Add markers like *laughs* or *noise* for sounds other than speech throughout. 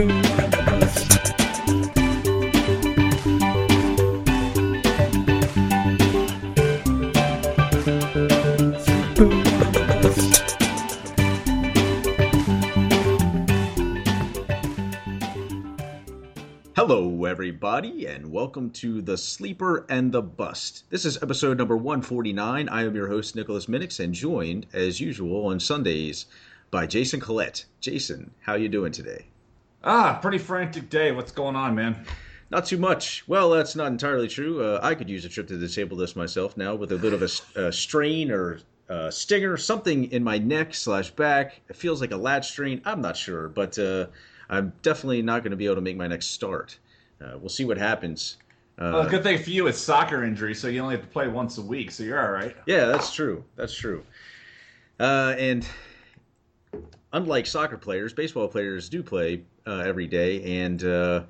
Hello, everybody, and welcome to The Sleeper and the Bust. This is episode number 149. I am your host, Nicholas Minnix, and joined, as usual, on Sundays by Jason Collette. Jason, how you doing today? Ah, pretty frantic day. What's going on, man? Not too much. Well, that's not entirely true. Uh, I could use a trip to the table this myself now with a bit of a, a strain or uh, stinger, something in my neck slash back. It feels like a lat strain. I'm not sure, but uh, I'm definitely not going to be able to make my next start. Uh, we'll see what happens. Uh, well, good thing for you, it's soccer injury, so you only have to play once a week, so you're all right. Yeah, that's true. That's true. Uh, and unlike soccer players, baseball players do play uh, every day, and uh,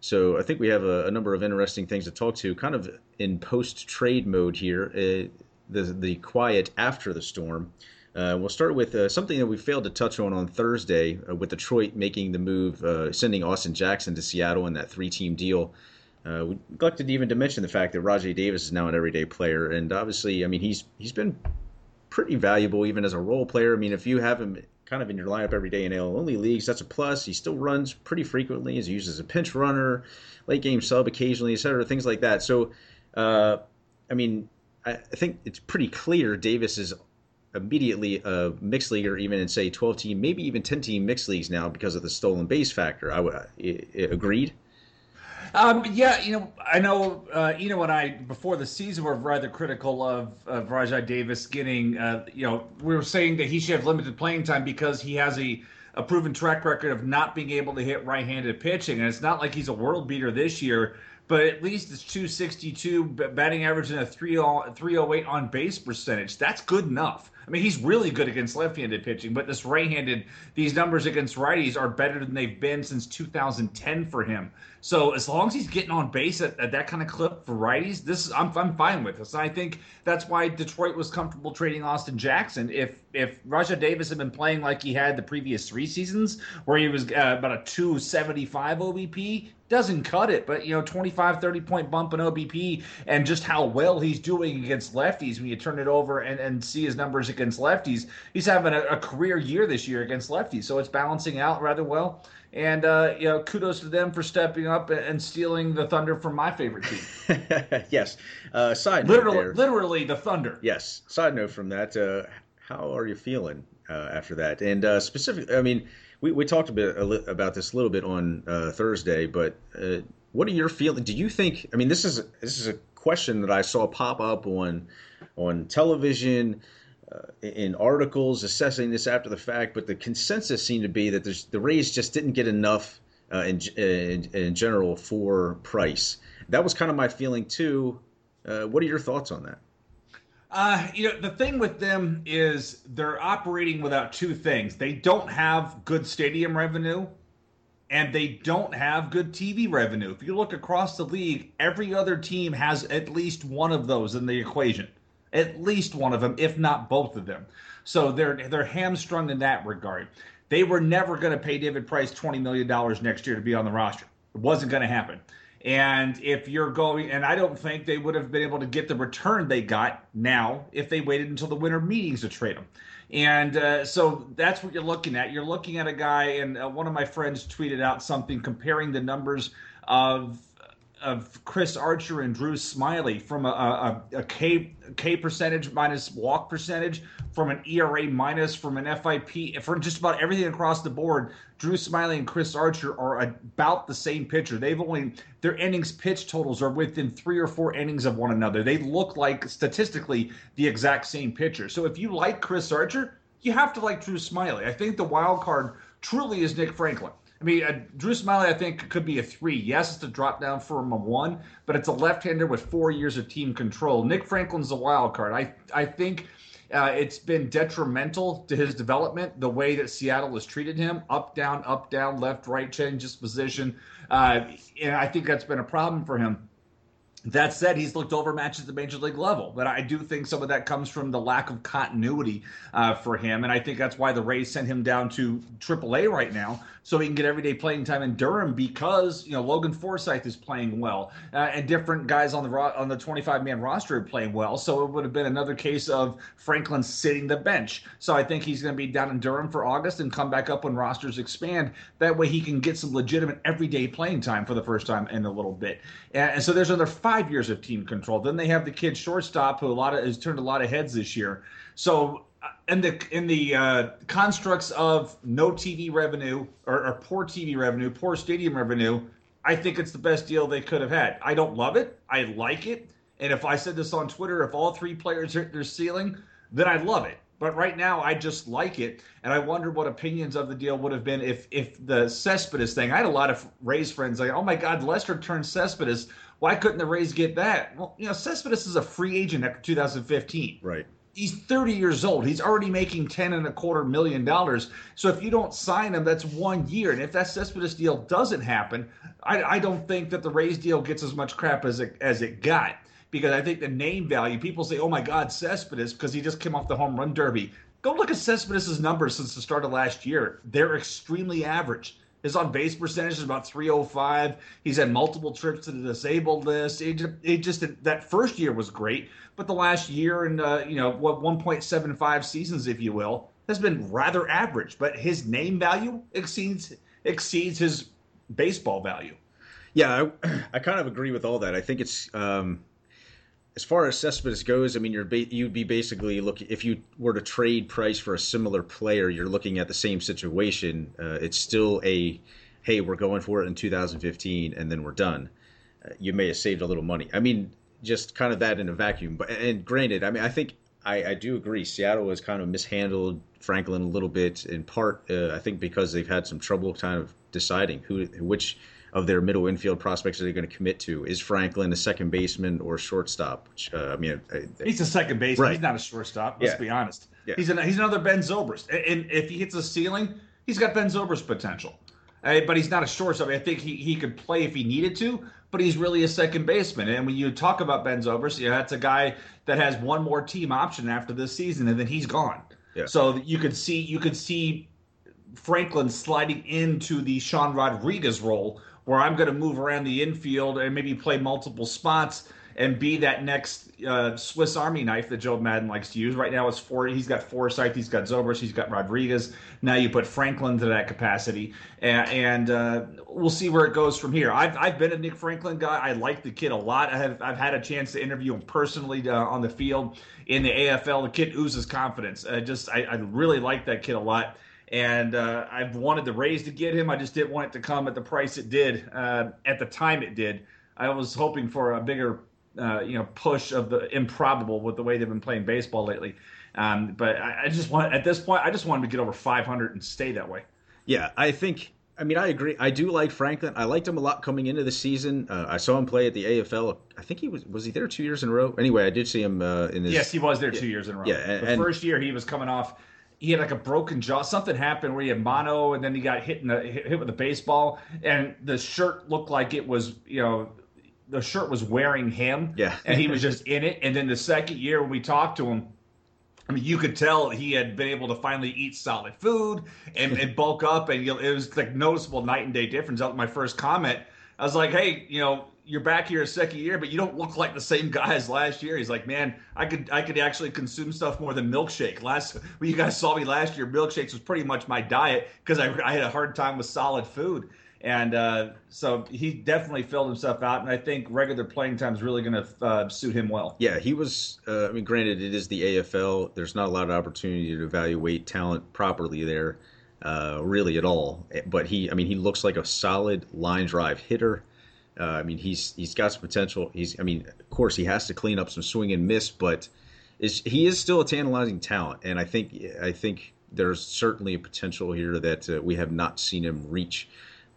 so I think we have a, a, number of interesting things to talk to, kind of in post-trade mode here. Uh, the the quiet after the storm. Uh, we'll start with uh, something that we failed to touch on on Thursday uh, with Detroit making the move, sending Austin Jackson to Seattle in that three team deal. Uh, we neglected even to mention the fact that Rajai Davis is now an everyday player, and obviously, I mean, he's he's been pretty valuable even as a role player. I mean, if you have him kind of in your lineup every day in AL only leagues, that's a plus. He still runs pretty frequently. He's used as a pinch runner, late game sub occasionally, etc. Things like that. So, uh, I mean, I, I think it's pretty clear Davis is immediately a mixed leaguer, even in say 12 team, maybe even 10 team mixed leagues now because of the stolen base factor. I would agreed. Um, yeah, you know, I know, uh, know, and I before the season were rather critical of, of Rajai Davis getting, uh, you know, we were saying that he should have limited playing time because he has a, a proven track record of not being able to hit right-handed pitching, and it's not like he's a world beater this year but at least it's 262 batting average and a 308 on base percentage. That's good enough. I mean, he's really good against left-handed pitching, but this right-handed, these numbers against righties are better than they've been since 2010 for him. So as long as he's getting on base at, at that kind of clip for righties, this is I'm, I'm fine with this. And I think that's why Detroit was comfortable trading Austin Jackson. If if Rajai Davis had been playing like he had the previous three seasons, where he was uh, about a 275 OBP, doesn't cut it. But, you know, 25, 30 point bump in OBP and just how well he's doing against lefties when you turn it over and, and see his numbers against lefties. He's having a, a career year this year against lefties. So it's balancing out rather well. And uh, you know, kudos to them for stepping up and stealing the thunder from my favorite team. *laughs* yes. Uh, side literally, note, literally the thunder. Yes. Side note from that. Uh, how are you feeling uh, after that? And uh, specifically, I mean, we, we talked a bit a li- about this a little bit on uh, Thursday, but uh, what are your feelings? Do you think? I mean, this is this is a question that I saw pop up on on television uh, in articles assessing this after the fact, but the consensus seemed to be that the Rays just didn't get enough uh, in, in, in general for Price. That was kind of my feeling too. Uh, what are your thoughts on that? Uh, you know, the thing with them is they're operating without two things. They don't have good stadium revenue, and they don't have good TV revenue. If you look across the league, every other team has at least one of those in the equation at least one of them, if not both of them. So they're they're hamstrung in that regard. They were never going to pay David Price twenty million dollars next year to be on the roster. It wasn't going to happen. And if you're going, and I don't think they would have been able to get the return they got now if they waited until the winter meetings to trade him. And uh, so that's what you're looking at. You're looking at a guy, and uh, one of my friends tweeted out something comparing the numbers of of Chris Archer and Drew Smyly from a, a, a K K percentage minus walk percentage, from an ERA minus, from an FIP, from just about everything across the board. Drew Smyly and Chris Archer are about the same pitcher. They've only their innings pitch totals are within three or four innings of one another. They look like statistically the exact same pitcher. So if you like Chris Archer, you have to like Drew Smyly. I think the wild card truly is Nick Franklin. I mean, uh, Drew Smyly, I think, could be a three. Yes, it's a drop down from a one, but it's a left-hander with four years of team control. Nick Franklin's a wild card. I I think uh, it's been detrimental to his development the way that Seattle has treated him up, down, up, down, left, right, changes position. Uh, and I think that's been a problem for him. That said, he's looked overmatched at the major league level, but I do think some of that comes from the lack of continuity uh, for him, and I think that's why the Rays sent him down to AAA right now, so he can get everyday playing time in Durham because you know Logan Forsythe is playing well, uh, and different guys on the ro- on the 25 man roster are playing well. So it would have been another case of Franklin sitting the bench. So I think he's going to be down in Durham for August and come back up when rosters expand. That way he can get some legitimate everyday playing time for the first time in a little bit. And, and so there's another five years of team control. Then they have the kid shortstop who a lot of has turned a lot of heads this year. So in the in the uh, constructs of no TV revenue or, or, poor TV revenue, poor stadium revenue, I think it's the best deal they could have had. I don't love it. I like it. And if I said this on Twitter, if all three players hit their ceiling, then I'd love it. But right now, I just like it, and I wonder what opinions of the deal would have been if if the Cespedes thing. I had a lot of Rays friends like, "Oh my God, Lester turned Cespedes. Why couldn't the Rays get that?" Well, you know, Cespedes is a free agent after 2015. Right he's 30 years old. He's already making 10 and a quarter million dollars. So if you don't sign him, that's one year. And if that Cespedes deal doesn't happen, I, I don't think that the Rays deal gets as much crap as it as it got. Because I think the name value, people say, oh my God, Cespedes, because he just came off the home run derby. Go look at Cespedes' numbers since the start of last year. They're extremely average. His on base percentage is about 305. He's had multiple trips to the disabled list. It just, it just that first year was great, but the last year and uh, you know what 1.75 seasons, if you will, has been rather average. But his name value exceeds exceeds his baseball value. Yeah, I, *clears throat* I kind of agree with all that. I think it's um, as far as Cespedes goes, I mean, you're ba- you'd be basically looking if you were to trade price for a similar player, you're looking at the same situation. Uh, it's still a hey, we're going for it in 2015, and then we're done. Uh, you may have saved a little money. I mean, just kind of that in a vacuum. But and granted, I mean, I think I, I do agree. Seattle has kind of mishandled Franklin a little bit, in part, uh, I think because they've had some trouble kind of deciding who which of their middle infield prospects are they going to commit to? Is Franklin a second baseman or shortstop? Which uh, I mean, I, he's a second baseman. Right. He's not a shortstop. Let's yeah. be honest. Yeah. He's an, he's another Ben Zobrist, and if he hits a ceiling, he's got Ben Zobrist potential. Uh, but he's not a shortstop. I think he, he could play if he needed to, but he's really a second baseman. And when you talk about Ben Zobrist, yeah, that's a guy that has one more team option after this season, and then he's gone. Yeah. So you could see you could see Franklin sliding into the Sean Rodriguez role where I'm going to move around the infield and maybe play multiple spots and be that next uh, Swiss Army knife that Joe Maddon likes to use. Right now, it's four. He's got Forsythe, he's got Zobrist, he's got Rodriguez. Now you put Franklin to that capacity, and, and uh, we'll see where it goes from here. I've, I've been a Nick Franklin guy. I like the kid a lot. I have I've had a chance to interview him personally uh, on the field in the AFL. The kid oozes confidence. Just I, I really like that kid a lot and uh, I've wanted the Rays to get him. I just didn't want it to come at the price it did uh, at the time it did. I was hoping for a bigger, uh, you know, push of the improbable with the way they've been playing baseball lately. Um, but I, I, just want at this point, I just wanted to get over 500 and stay that way. Yeah, I think. I mean, I agree. I do like Franklin. I liked him a lot coming into the season. Uh, I saw him play at the AFL. I think he was was he there two years in a row. Anyway, I did see him uh, in this. Yes, he was there two years in a row. Yeah, and, the first year he was coming off he had like a broken jaw. Something happened where he had mono, and then he got hit in the hit with a baseball, and the shirt looked like it was you know the shirt was wearing him. Yeah, and he was just in it. And then the second year when we talked to him. I mean, you could tell he had been able to finally eat solid food and, and bulk up, and you know, it was like noticeable night and day difference. That was my first comment. I was like, "Hey, you know, you're back here a second year, but you don't look like the same guy as last year. He's like, man, I could I could actually consume stuff more than milkshake. Last when you guys saw me last year, milkshakes was pretty much my diet because I, I had a hard time with solid food. And uh, so he definitely filled himself out, and I think regular playing time is really going to uh, suit him well. Yeah, he was. Uh, I mean, granted, it is the AFL. There's not a lot of opportunity to evaluate talent properly there, uh, really at all. But he, I mean, he looks like a solid line drive hitter. Uh, I mean, he's he's got some potential. He's, I mean, of course, he has to clean up some swing and miss, but he is still a tantalizing talent, and I think I think there's certainly a potential here that uh, we have not seen him reach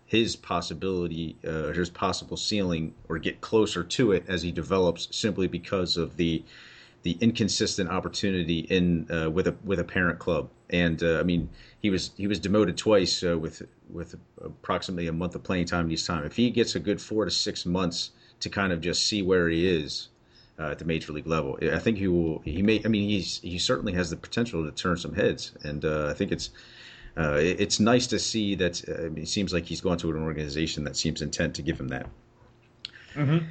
his possibility, uh, his possible ceiling, or get closer to it as he develops, simply because of the the inconsistent opportunity in uh, with a with a parent club. And uh, I mean, he was he was demoted twice uh, with with approximately a month of playing time each time. If he gets a good four to six months to kind of just see where he is uh, at the major league level. I think he will. He may. I mean, he's he certainly has the potential to turn some heads, and uh, I think it's. Uh, it's nice to see that I mean, it seems like he's gone to an organization that seems intent to give him that. Mm-hmm.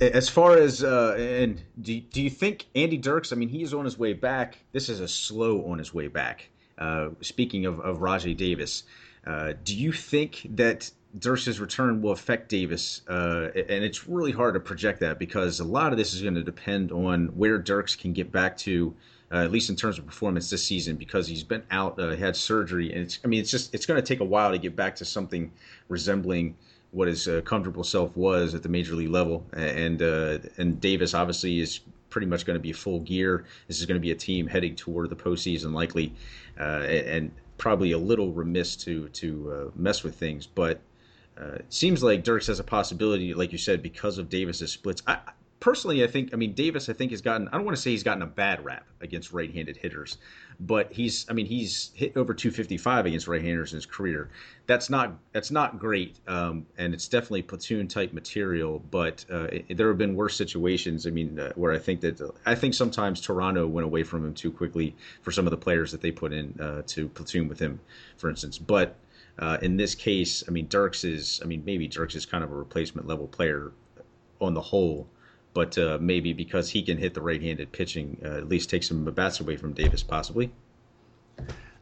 As far as uh, and do, do you think Andy Dirks? I mean, he's on his way back. This is a slow on his way back. Uh, speaking of, of Rajai Davis, uh, do you think that Dirks' return will affect Davis? Uh, and it's really hard to project that because a lot of this is going to depend on where Dirks can get back to. Uh, at least in terms of performance this season, because he's been out, uh, had surgery, and it's, I mean, it's just it's going to take a while to get back to something resembling what his uh, comfortable self was at the major league level. And uh, and Davis obviously is pretty much going to be full gear. This is going to be a team heading toward the postseason, likely, uh, and probably a little remiss to to uh, mess with things. But uh, it seems like Dirks has a possibility, like you said, because of Davis's splits. I, personally, I think, I mean, Davis, I think has gotten, I don't want to say he's gotten a bad rap against right handed hitters, but he's, I mean, he's hit over 255 against right handers in his career. That's not, that's not great. Um, and it's definitely platoon type material, but uh, it, there have been worse situations. I mean, uh, where I think that, I think sometimes Toronto went away from him too quickly for some of the players that they put in uh, to platoon with him, for instance. But, uh, in this case, I mean, Dirks is, I mean, maybe Dirks is kind of a replacement level player on the whole but uh, maybe because he can hit the right-handed pitching, uh, at least take some bats away from Davis, possibly.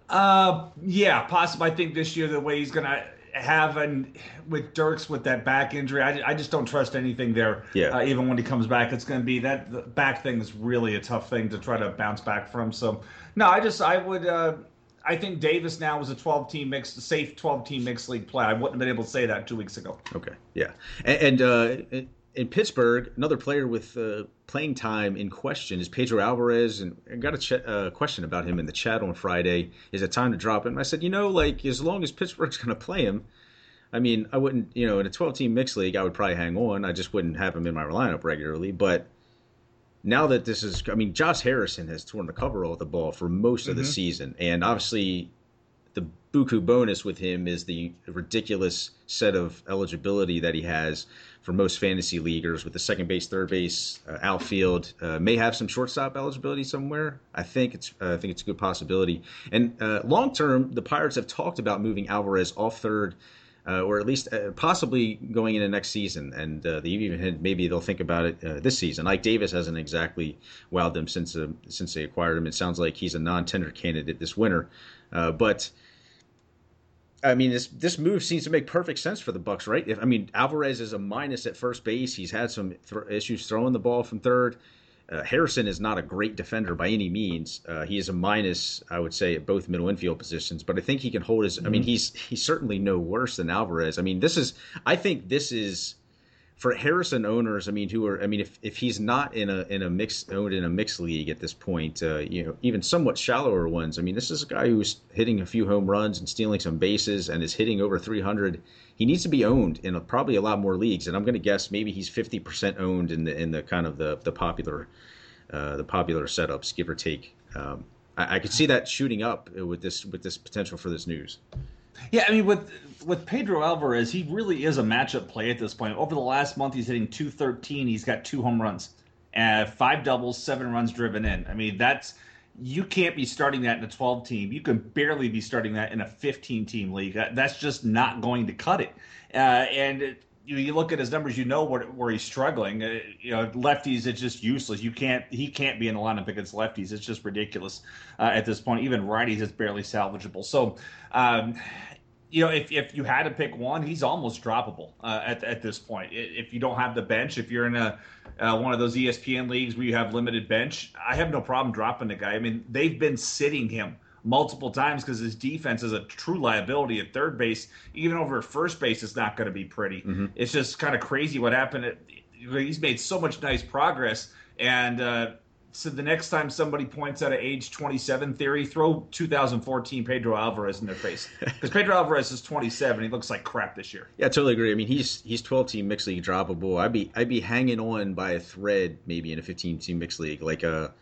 Uh, yeah, possibly. I think this year the way he's gonna have and with Dirks with that back injury, I, I just don't trust anything there. Yeah. Uh, even when he comes back, it's going to be that back thing is really a tough thing to try to bounce back from. So, no, I just I would. Uh, I think Davis now is a 12 team mix, safe 12 team mixed league play. I wouldn't have been able to say that two weeks ago. Okay, yeah, and, and uh, in Pittsburgh, another player with uh, playing time in question is Pedro Alvarez, and I got a ch- uh, question about him in the chat on Friday. Is it time to drop him? I said, you know, like as long as Pittsburgh's going to play him, I mean, I wouldn't, you know, in a 12-team mixed league, I would probably hang on. I just wouldn't have him in my lineup regularly. But now that this is, I mean, Josh Harrison has torn the cover off the ball for most of mm-hmm. the season, and obviously the buku bonus with him is the ridiculous set of eligibility that he has for most fantasy leaguers with the second base, third base, uh, outfield. Uh, may have some shortstop eligibility somewhere. I think it's uh, I think it's a good possibility. And uh, long term, the Pirates have talked about moving Alvarez off third. Uh, or at least uh, possibly going into next season, and they even had, maybe they'll think about it this season. Ike Davis hasn't exactly wowed them since since they acquired him. It sounds like he's a non-tender candidate this winter, but I mean, this this move seems to make perfect sense for the Bucs, right? If I mean, Alvarez is a minus at first base. He's had some th- issues throwing the ball from third. Uh, Harrison is not a great defender by any means. Uh, he is a minus, I would say, at both middle infield positions. But I think he can hold his. Mm-hmm. I mean, mm-hmm. he's he's certainly no worse than Alvarez. I mean, this is. I think this is for Harrison owners, I mean, who are, I mean, if, if he's not in a in a mix owned in a mixed league at this point, uh, you know, even somewhat shallower ones. I mean, this is a guy who's hitting a few home runs and stealing some bases and is hitting over 300. He needs to be owned in a, probably a lot more leagues, and I'm going to guess maybe he's 50% owned in the in the kind of the the popular uh, the popular setups, give or take. Um, I, I could see that shooting up with this with this potential for this news. Yeah, I mean with with Pedro Alvarez, he really is a matchup play at this point. Over the last month, he's hitting 213. He's got two home runs, and five doubles, seven runs driven in. I mean, that's you can't be starting that in a 12 team. You can barely be starting that in a 15 team league. That's just not going to cut it. Uh, and you, you, look at his numbers, you know where, where he's struggling. Uh, you know, lefties, it's just useless. You can't, he can't be in the lineup against lefties. It's just ridiculous uh, at this point. Even righties, it's barely salvageable. So, um, you know, if, if you had to pick one, he's almost droppable uh, at, at this point. If you don't have the bench, if you're in a uh, one of those ESPN leagues where you have limited bench, I have no problem dropping the guy. I mean, they've been sitting him multiple times because his defense is a true liability at third base. Even over first base, it's not going to be pretty. Mm-hmm. It's just kind of crazy what happened. At, he's made so much nice progress, and uh, so the next time somebody points out an age 27 theory, throw 2014 Pedro Alvarez in their face *laughs* because Pedro Alvarez is 27. He looks like crap this year. Yeah, I totally agree. I mean, he's he's 12 team mixed league droppable. I'd be I'd be hanging on by a thread maybe in a 15 team mixed league, like a,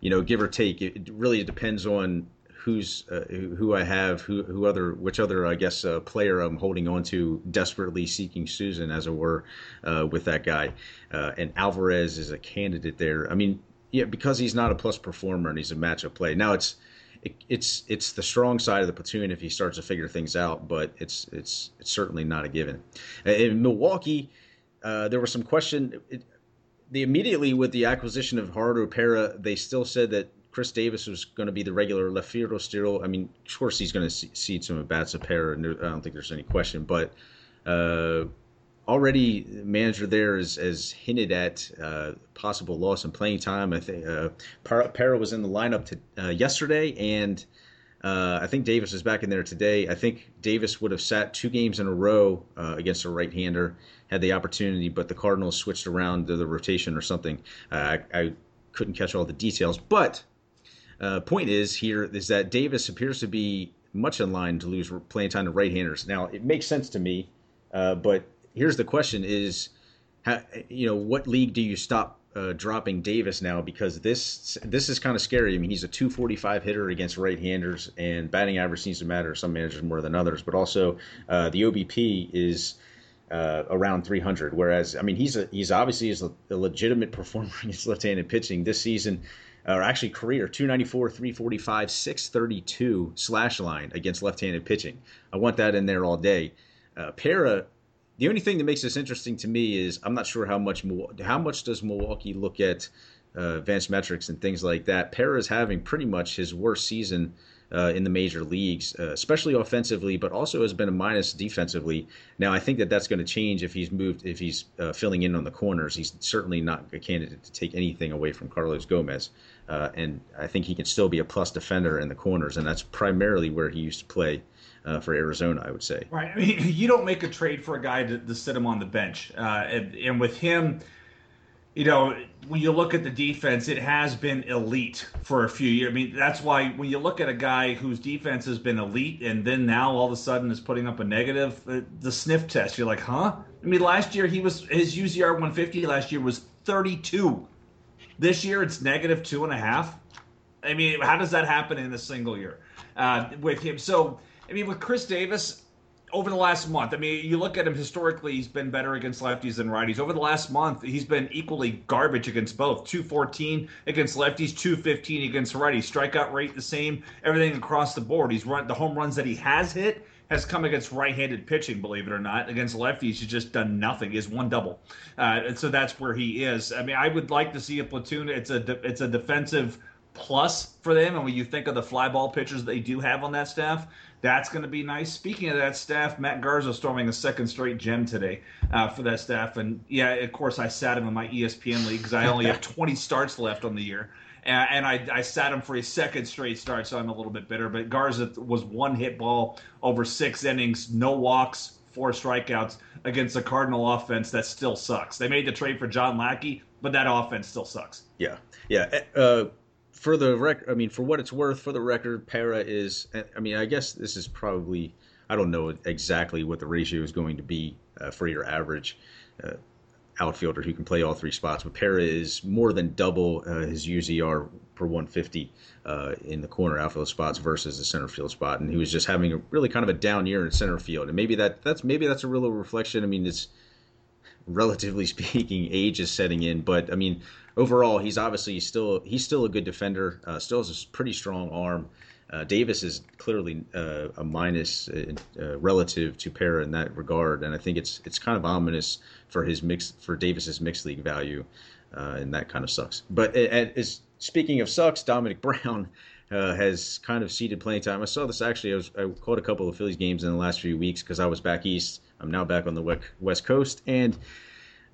you know, give or take. It really depends on who's uh, who I have, who who other which other I guess uh, player I'm holding on to, desperately seeking Susan as it were, uh, with that guy, uh, and Alvarez is a candidate there. I mean, yeah, because he's not a plus performer and he's a matchup play. Now it's it, it's it's the strong side of the platoon if he starts to figure things out, but it's it's it's certainly not a given. In Milwaukee, uh, there was some question. It, the immediately with the acquisition of Gerardo Parra, they still said that Khris Davis was going to be the regular fielder still. I mean, of course he's going to see some at bats of Parra, and I don't think there's any question. But uh, already manager there has, has hinted at uh, possible loss in playing time. I think uh, was in the lineup to, uh, yesterday, and uh, I think Davis is back in there today. I think Davis would have sat two games in a row uh, against a right-hander had the opportunity, but the Cardinals switched around to the rotation or something. I, I, couldn't catch all the details, but point is here is that Davis appears to be much in line to lose playing time to right-handers. Now it makes sense to me, but here's the question: Is how, you know what league do you stop uh, dropping Davis now? Because this this is kind of scary. I mean, he's a 245 hitter against right-handers, and batting average seems to matter. Some managers more than others, but also uh, the OBP is. Uh, around 300. Whereas, I mean, he's a, he's obviously is a, a legitimate performer against left-handed pitching this season, or actually career 294, 345, 632 slash line against left-handed pitching. I want that in there all day. Uh, Parra the only thing that makes this interesting to me is I'm not sure how much how much does Milwaukee look at uh, advanced metrics and things like that. Parra is having pretty much his worst season uh, in the major leagues, uh, especially offensively, but also has been a minus defensively. Now I think that that's going to change if he's moved if he's uh, filling in on the corners. He's certainly not a candidate to take anything away from Carlos Gomez, uh, and I think he can still be a plus defender in the corners, and that's primarily where he used to play uh, for Arizona, I would say. Right. I mean, *laughs* you don't make a trade for a guy to, to sit him on the bench, uh, and, and with him, you know, when you look at the defense, it has been elite for a few years. I mean, that's why when you look at a guy whose defense has been elite and then now all of a sudden is putting up a negative, uh, the sniff test, you're like, huh? I mean, last year he was his UZR 150 last year was 32. This year it's negative two and a half. I mean, how does that happen in a single year uh, with him? So I mean, with Khris Davis, over the last month, I mean, you look at him historically, he's been better against lefties than righties. Over the last month, he's been equally garbage against both 214 against lefties, 215 against righties. Strikeout rate the same, everything across the board. He's run the home runs that he has hit has come against right-handed pitching, believe it or not. Against lefties, he's just done nothing. Has one double, uh, and so that's where he is. I mean, I would like to see a platoon. It's a de- it's a defensive plus for them, and when you think of the fly ball pitchers they do have on that staff, that's going to be nice. Speaking of that staff, Matt Garza storming a second straight gem today uh, for that staff. And yeah, of course, I sat him in my ESPN league because I only have *laughs* 20 starts left on the year. And, and I, I, sat him for a second straight start, so I'm a little bit bitter. But Garza was one hit ball over six innings, no walks, four strikeouts against a Cardinal offense that still sucks. They made the trade for John Lackey, but that offense still sucks. Yeah, yeah. Uh, for the record, I mean, for what it's worth, for the record, Parra is. I mean, I guess this is probably. I don't know exactly what the ratio is going to be uh, for your average uh, outfielder who can play all three spots, but Parra is more than double uh, his UZR per 150 uh, in the corner outfield spots versus the center field spot, and he was just having a really kind of a down year in center field, and maybe that that's maybe that's a real reflection. I mean, it's relatively *laughs* speaking, age is setting in, but I mean, overall, he's obviously still he's still a good defender. Uh, still has a pretty strong arm. Uh, Davis is clearly uh, a minus uh, uh, relative to Parra in that regard, and I think it's it's kind of ominous for his mix for Davis's mixed league value, uh, and that kind of sucks. But as speaking of sucks, Domonic *laughs* Brown. has kind of ceded playing time. I saw this actually. I, was, I caught a couple of Phillies games in the last few weeks because I was back east. I'm now back on the West Coast, and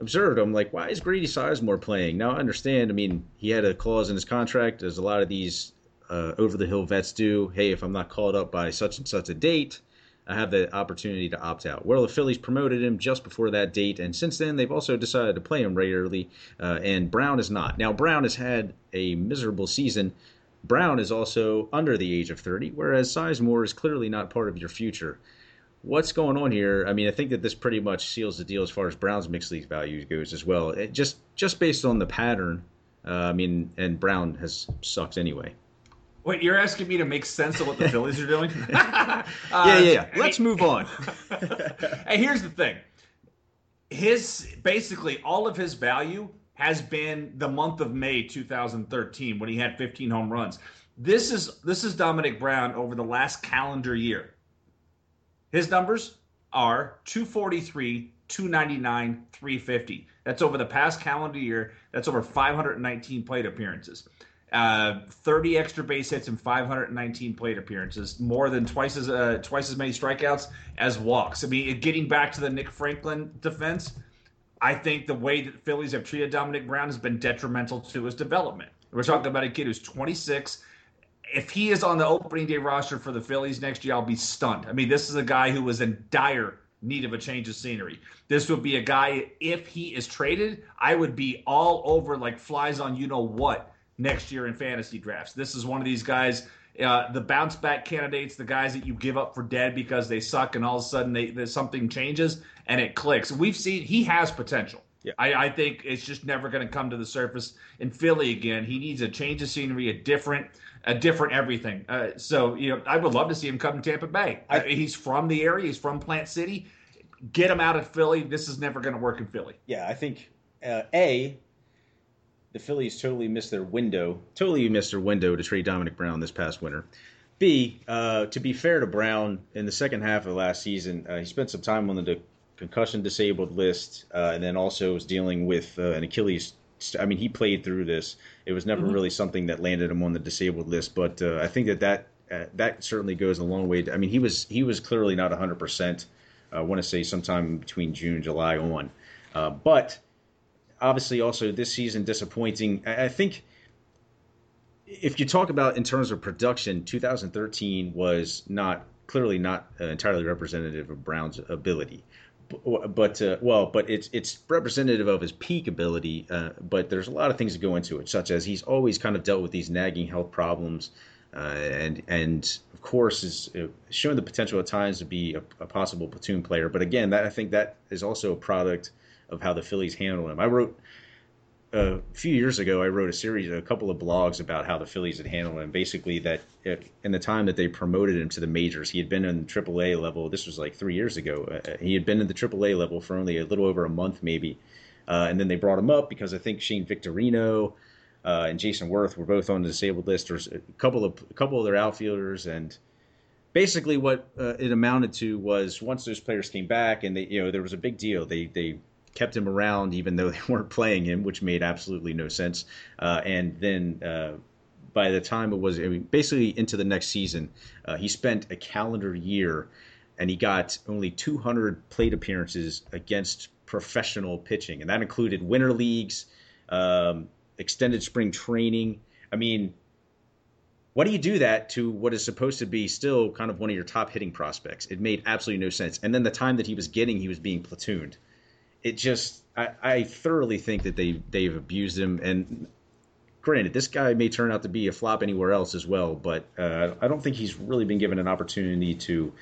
observed, I'm like, why is Grady Sizemore playing? Now I understand. I mean, he had a clause in his contract, as a lot of these uh, over the hill vets do. Hey, if I'm not called up by such and such a date, I have the opportunity to opt out. Well, the Phillies promoted him just before that date, and since then they've also decided to play him regularly. Uh, and Brown is not. Now Brown has had a miserable season. Brown is also under the age of 30, whereas Sizemore is clearly not part of your future what's going on here? I mean, I think that this pretty much seals the deal as far as Brown's mixed league value goes as well. It just just based on the pattern. Uh, I mean, and Brown has sucked anyway. Wait, you're asking me to make sense of what the Phillies are doing? *laughs* *laughs* uh, yeah, yeah, yeah. Let's hey, move on. *laughs* hey, here's the thing. His basically all of his value has been the month of May 2013 when he had 15 home runs. This is this is Domonic Brown over the last calendar year. His numbers are 243, 299, 350. That's over the past calendar year. That's over 519 plate appearances. Uh, 30 extra base hits and 519 plate appearances, more than twice as uh, twice as many strikeouts as walks. I mean, getting back to the Nick Franklin defense, I think the way that Phillies have treated Domonic Brown has been detrimental to his development. We're talking about a kid who's 26. If he is on the opening day roster for the Phillies next year, I'll be stunned. I mean, this is a guy who was in dire need of a change of scenery. This would be a guy, if he is traded, I would be all over like flies on you know what next year in fantasy drafts. This is one of these guys, uh, the bounce back candidates, the guys that you give up for dead because they suck, and all of a sudden they, something changes and it clicks. We've seen he has potential. Yeah. I, I think it's just never going to come to the surface in Philly again. He needs a change of scenery, a different, a different everything. Uh, so you know, I would love to see him come to Tampa Bay. I, he's from the area. He's from Plant City. Get him out of Philly. This is never going to work in Philly. Yeah, I think uh, a the Phillies totally missed their window, totally missed their window to trade Domonic Brown this past winter. B, uh, to be fair to Brown, in the second half of last season, uh, he spent some time on the concussion disabled list, uh, and then also was dealing with uh, an Achilles. I mean, he played through this. It was never mm-hmm. really something that landed him on the disabled list, but uh, I think that that uh, that certainly goes a long way. To, I mean, he was he was clearly not 100. percent I want to say sometime between June July on, but obviously also this season disappointing. I, think if you talk about in terms of production, 2013 was not clearly not uh, entirely representative of Brown's ability. But, uh, well, but it's it's representative of his peak ability. Uh, but there's a lot of things that go into it, such as he's always kind of dealt with these nagging health problems, uh, and and of course is uh, showing the potential at times to be a, a possible platoon player. But again, that I think that is also a product of how the Phillies handle him. I wrote a few years ago, I wrote a series, a couple of blogs about how the Phillies had handled him. Basically, that in the time that they promoted him to the majors, he had been in the AAA level. This was like three years ago. Uh, he had been in the AAA level for only a little over a month, maybe. Uh, and then they brought him up because I think Shane Victorino uh, and Jayson Werth were both on the disabled list. There's a couple of a couple of their outfielders, and basically what uh, it amounted to was once those players came back, and they, you know, there was a big deal. They they kept him around even though *laughs* they weren't playing him, which made absolutely no sense. Uh, and then uh, by the time it was I mean, basically into the next season, uh, he spent a calendar year and he got only 200 plate appearances against professional pitching, and that included winter leagues, um, extended spring training. I mean, why do you do that to what is supposed to be still kind of one of your top hitting prospects? It made absolutely no sense. And then the time that he was getting, he was being platooned it just I, I thoroughly think that they they've abused him. And granted this guy may turn out to be a flop anywhere else as well but uh, I don't think he's really been given an opportunity to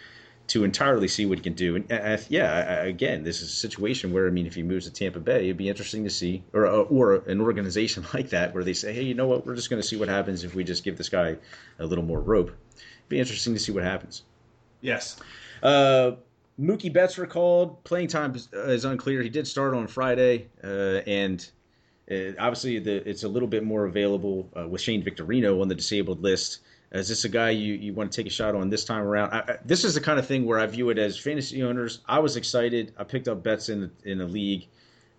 to entirely see what he can do. And uh, yeah again this is a situation where I mean if he moves to Tampa Bay it'd be interesting to see or uh, or an organization *laughs* like that where they say hey you know what? We're just going to see what happens if we just give this guy a little more rope. It'd be interesting to see what happens. Yes. Uh, Mookie Betts recalled. Playing time is unclear. He did start on Friday, uh, and uh, obviously the, it's a little bit more available uh, with Shane Victorino on the disabled list. Is this a guy you, you want to take a shot on this time around? I, I, this is the kind of thing where I view it as fantasy owners. I was excited. I picked up Betts in in the league,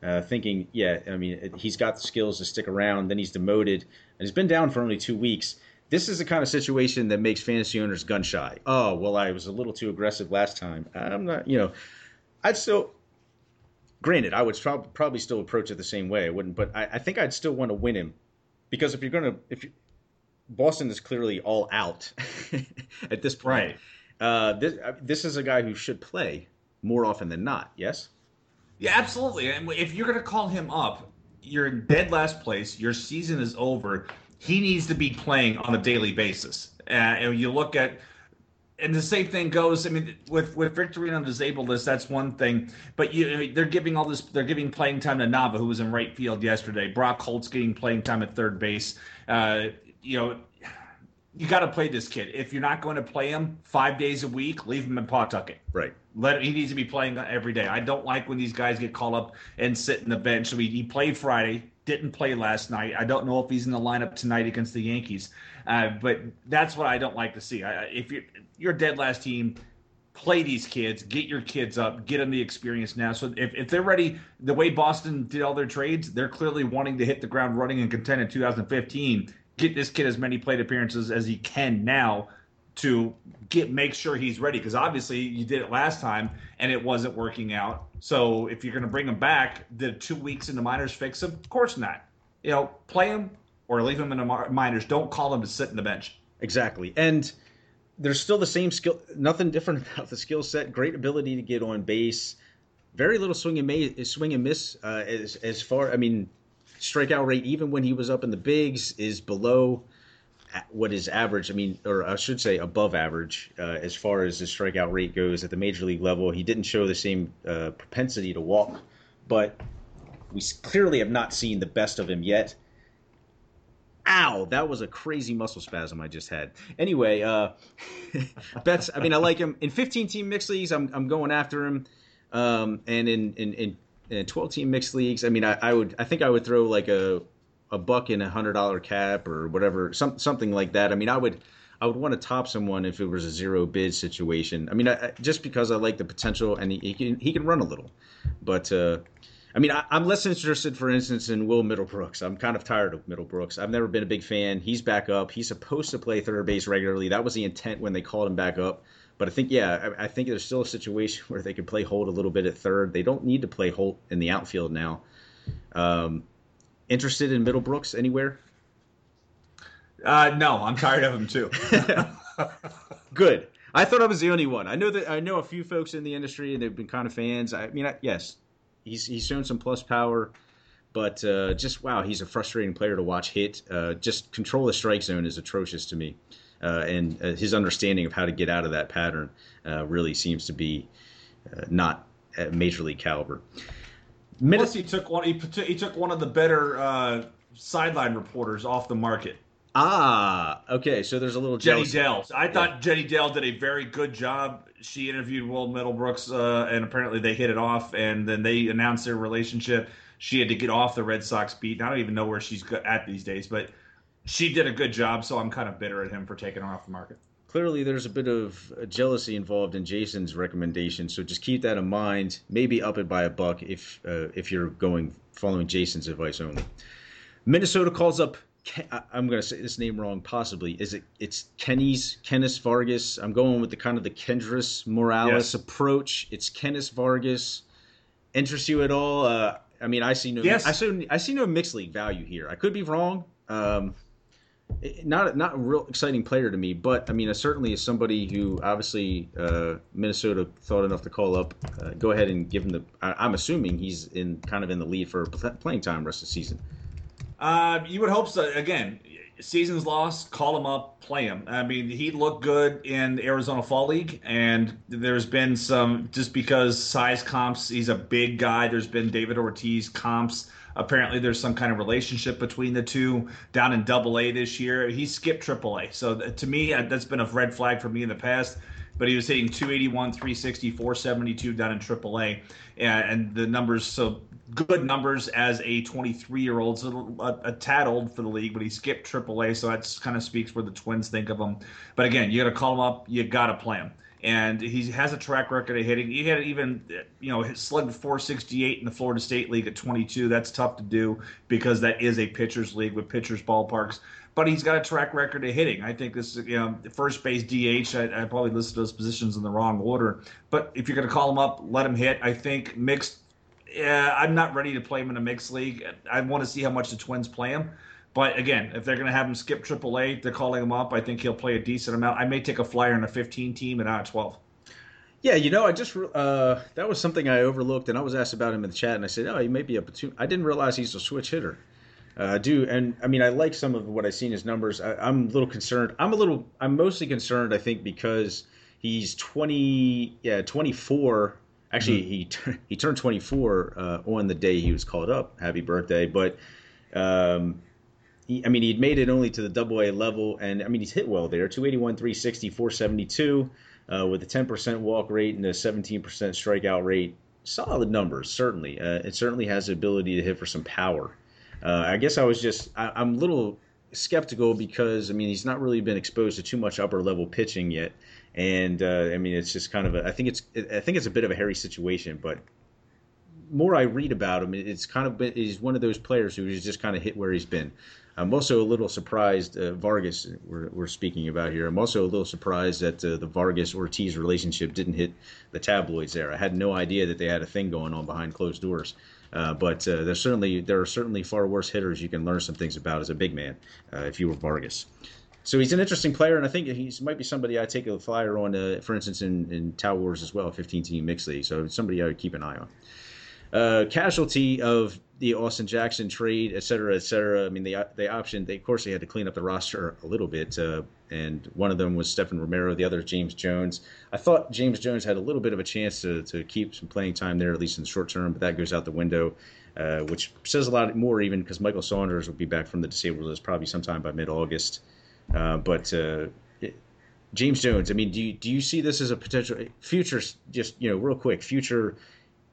uh, thinking, yeah, I mean, he's got the skills to stick around. Then he's demoted, and he's been down for only two weeks this is the kind of situation that makes fantasy owners gun shy. Oh, well, I was a little too aggressive last time. I'm not, you know, I'd still, granted, I would probably still approach it the same way. I wouldn't, but I, I think I'd still want to win him because if you're going to, if you, Boston is clearly all out *laughs* at this point. Right. Uh, this, uh, this is a guy who should play more often than not. Yes. Yeah, absolutely. And if you're going to call him up, you're in dead last place. Your season is over he needs to be playing on a daily basis. Uh, and you look at, and the same thing goes. I mean, with with Victorino on disabled list, that's one thing. But you, they're giving all this. They're giving playing time to Nava, who was in right field yesterday. Brock Holt's getting playing time at third base. Uh, you know, you got to play this kid. If you're not going to play him five days a week, leave him in Pawtucket. Right. Let him, he needs to be playing every day. I don't like when these guys get called up and sit in the bench. So he, he played Friday, didn't play last night. I don't know if he's in the lineup tonight against the Yankees, uh, but that's what I don't like to see. I, if you're dead last team, play these kids, get your kids up, get them the experience now. So if, if they're ready, the way Boston did all their trades, they're clearly wanting to hit the ground running and contend in 2015 get this kid as many plate appearances as he can now to get make sure he's ready because obviously you did it last time and it wasn't working out. So if you're going to bring him back, the two weeks in the minors fix him? Of course not. You know, play him or leave him in the minors. Don't call him to sit in the bench. Exactly, and there's still the same skill. Nothing different *laughs* about the skill set. Great ability to get on base. Very little swing and miss. Swing and miss uh, as as far. I mean, strikeout rate, even when he was up in the bigs, is below what is average. I mean, or I should say above average uh, as far as his strikeout rate goes at the major league level. He didn't show the same uh, propensity to walk, but we clearly have not seen the best of him yet. Ow, that was a crazy muscle spasm I just had. Anyway, uh, *laughs* Betts, I mean, I like him. In 15 team mixed leagues, I'm, I'm going after him. Um, and in, in, in in 12 team mixed leagues, I mean, I, I, would, I think I would throw like a, a buck in a hundred dollar cap or whatever, some, something like that. I mean, I would, I would want to top someone if it was a zero bid situation. I mean, I, just because I like the potential and he, he can, he can run a little, but, uh, I mean, I, am less interested, for instance, in Will Middlebrooks. I'm kind of tired of Middlebrooks. I've never been a big fan. He's back up. He's supposed to play third base regularly. That was the intent when they called him back up. But I think, yeah, I, I, think there's still a situation *laughs* where they could play Holt a little bit at third. They don't need to play Holt in the outfield now. Um, interested in Middlebrooks anywhere? Uh, no, I'm tired of him too. *laughs* Good. I thought I was the only one. I know that I know a few folks in the industry, and they've been kind of fans. I mean, I, yes, he's he's shown some plus power, but uh, just wow, he's a frustrating player to watch hit. Uh, just control the strike zone is atrocious to me uh, and uh, his understanding of how to get out of that pattern uh, really seems to be uh, not major league caliber. Minute- Plus, he took one. He, he took one of the better uh, sideline reporters off the market. Ah, okay. So there's a little Jenny Dell. I thought yeah. Jenny Dell did a very good job. She interviewed Will Middlebrooks, uh, and apparently they hit it off. And then they announced their relationship. She had to get off the Red Sox beat. I don't even know where she's at these days, but she did a good job, so I'm kind of bitter at him for taking her off the market. Clearly, there's a bit of jealousy involved in Jason's recommendation, so just keep that in mind. Maybe up it by a buck if uh, if you're going following Jason's advice only. Minnesota calls up. I'm going to say this name wrong. Possibly is it? It's Kenny's Kennys Vargas. I'm going with the kind of the Kendrys Morales yes. approach. It's Kennys Vargas. Interest you at all? Uh, I mean, I see no. Yes. I see. I see no mixed league value here. I could be wrong. Um, not not a real exciting player to me, but I mean, certainly is somebody who obviously uh, Minnesota thought enough to call up. Uh, go ahead and give him the. I, am assuming he's in kind of in the lead for playing time rest of the season. Uh, you would hope so. Again, season's lost. Call him up, play him. I mean, he looked good in Arizona Fall League, and there's been some just because size comps. He's a big guy. There's been David Ortiz comps Apparently, there's some kind of relationship between the two down in Double A this year. He skipped Triple A, so to me, uh, that's been a red flag for me in the past. But he was hitting 281, 360, 472 down in Triple A, and the numbers so good numbers as a 23 year old, so a, a, tad old for the league, but he skipped Triple A, so that kind of speaks where the Twins think of him. But again, you got to call him up, you got to play him and he has a track record of hitting. He had even, you know, slugged 468 in the Florida State League at 22. That's tough to do because that is a pitchers league with pitchers ballparks. But he's got a track record of hitting. I think this, you know, first base DH. I, I probably listed those positions in the wrong order. But if you're going to call him up, let him hit. I think mixed. Yeah, I'm not ready to play him in a mixed league. I want to see how much the Twins play him. But again, if they're going to have him skip AAA, they're calling him up. I think he'll play a decent amount. I may take a flyer in a 15 team and not a 12. Yeah, you know, I just uh, that was something I overlooked, and I was asked about him in the chat, and I said, "Oh, he may be a platoon." I didn't realize he's a switch hitter. Uh, I do, and I mean, I like some of what I've seen his numbers. I, am a little concerned. I'm a little. I'm mostly concerned. I think because he's 20, yeah, 24. Actually, mm-hmm. he *laughs* he turned 24 uh, on the day he was called up. Happy birthday! But um, he, I mean, he'd made it only to the double A level, and I mean, he's hit well there 281, 360, 472, uh, with a 10% walk rate and a 17% strikeout rate. Solid numbers, certainly. Uh, it certainly has the ability to hit for some power. Uh, I guess I was just, I, I'm a little skeptical because, I mean, he's not really been exposed to too much upper level pitching yet. And uh, I mean, it's just kind of a, I think it's, I think it's a bit of a hairy situation, but more I read about him, it's kind of been, he's one of those players who's just kind of hit where he's been. I'm also a little surprised, uh, Vargas, we're, we're, speaking about here. I'm also a little surprised that uh, the Vargas Ortiz relationship didn't hit the tabloids there. I had no idea that they had a thing going on behind closed doors. Uh, but uh, there's certainly there are certainly far worse hitters you can learn some things about as a big man uh, if you were Vargas. So he's an interesting player, and I think he might be somebody I take a flyer on, uh, for instance, in, in Tout Wars as well, 15 team mixed league. So somebody I would keep an eye on. Uh, casualty of the Austin Jackson trade, et cetera, et cetera. I mean, they they optioned. They of course they had to clean up the roster a little bit, uh, and one of them was Stefen Romero, the other James Jones. I thought James Jones had a little bit of a chance to to keep some playing time there, at least in the short term, but that goes out the window. Uh, which says a lot more, even because Michael Saunders will be back from the disabled list probably sometime by mid-August. Uh, but uh, it, James Jones, I mean, do you, do you see this as a potential future? Just you know, real quick, future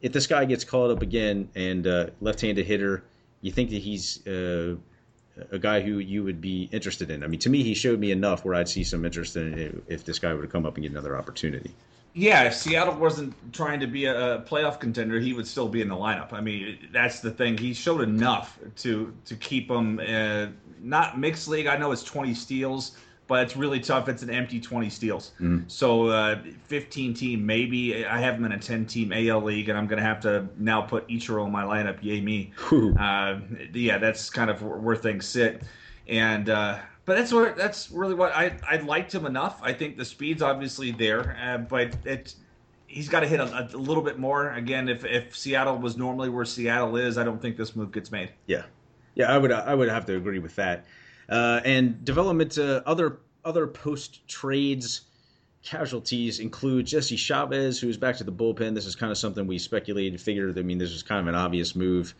if this guy gets called up again and uh, left-handed hitter, you think that he's uh, a guy who you would be interested in? I mean, to me, he showed me enough where I'd see some interest in it if this guy were to come up and get another opportunity. Yeah, if Seattle wasn't trying to be a, playoff contender, he would still be in the lineup. I mean, that's the thing. He showed enough to to keep him. Uh, not mixed league. I know it's 20 steals but it's really tough. It's an empty 20 steals. Mm. So uh, 15 team, maybe. I have them in a 10 team AL league, and I'm going to have to now put Ichiro in my lineup. Yay me. Uh, yeah, that's kind of where things sit. And uh, but that's where that's really what I I liked him enough. I think the speed's obviously there, uh, but it's he's got to hit a, a, little bit more. Again, if if Seattle was normally where Seattle is, I don't think this move gets made. Yeah, yeah, I would I would have to agree with that. Uh, and development uh, other other post trades casualties include Jesse Chavez, who's back to the bullpen. This is kind of something we speculated, figured. I mean, this was kind of an obvious move.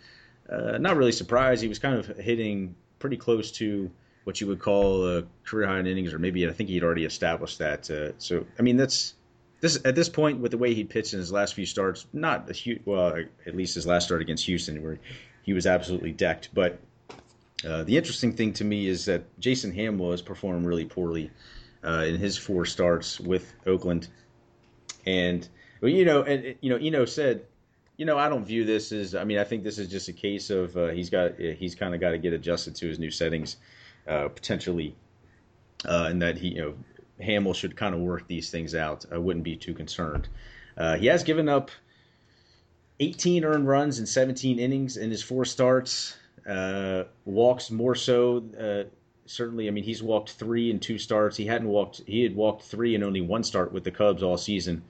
Uh, not really surprised. He was kind of hitting pretty close to what you would call a career high in innings, or maybe I think he'd already established that. Uh, so, I mean, that's this at this point with the way he pitched in his last few starts. Not a huge, well, at least his last start against Houston, where he was absolutely decked. But uh, the interesting thing to me is that Jason Hammel has performed really poorly uh, in his four starts with Oakland, and well, you know, and you know, Eno said, you know, I don't view this as. I mean, I think this is just a case of uh, he's got he's kind of got to get adjusted to his new settings, uh, potentially, uh, and that he, you know, Hammel should kind of work these things out. I wouldn't be too concerned. he has given up 18 earned runs in 17 innings in his four starts. Uh, walks more so. Uh, certainly, I mean, he's walked three in two starts. He hadn't walked. He had walked three in only one start with the Cubs all season.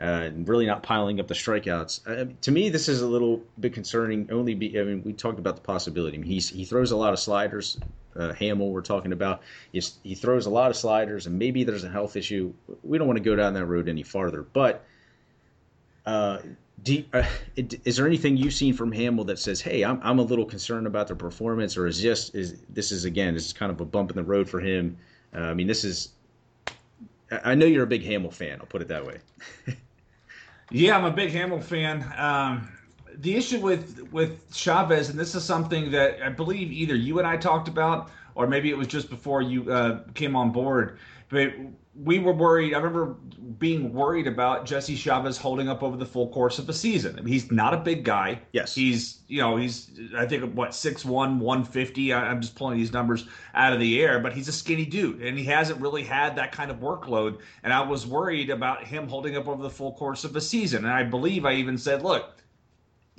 Uh, and really not piling up the strikeouts. Uh, to me, this is a little bit concerning. Only, be, I mean, we talked about the possibility. I mean, he's he throws a lot of sliders. Uh, Hammel, we're talking about, he's, he throws a lot of sliders, and maybe there's a health issue. We don't want to go down that road any farther. But you, uh, is there anything you've seen from Hammel that says, "Hey, I'm I'm a little concerned about the performance," or is just is this is again this is kind of a bump in the road for him? Uh, I mean, this is. I know you're a big Hammel fan. I'll put it that way. *laughs* yeah, I'm a big Hammel fan. Um, the issue with with Chavez, and this is something that I believe either you and I talked about, or maybe it was just before you uh, came on board. But we were worried. I remember being worried about Jesse Chavez holding up over the full course of the season. I mean, he's not a big guy. Yes. He's, you know, he's, I think, what, 6'1, 150. I'm just pulling these numbers out of the air, but he's a skinny dude, and he hasn't really had that kind of workload. And I was worried about him holding up over the full course of the season. And I believe I even said, look,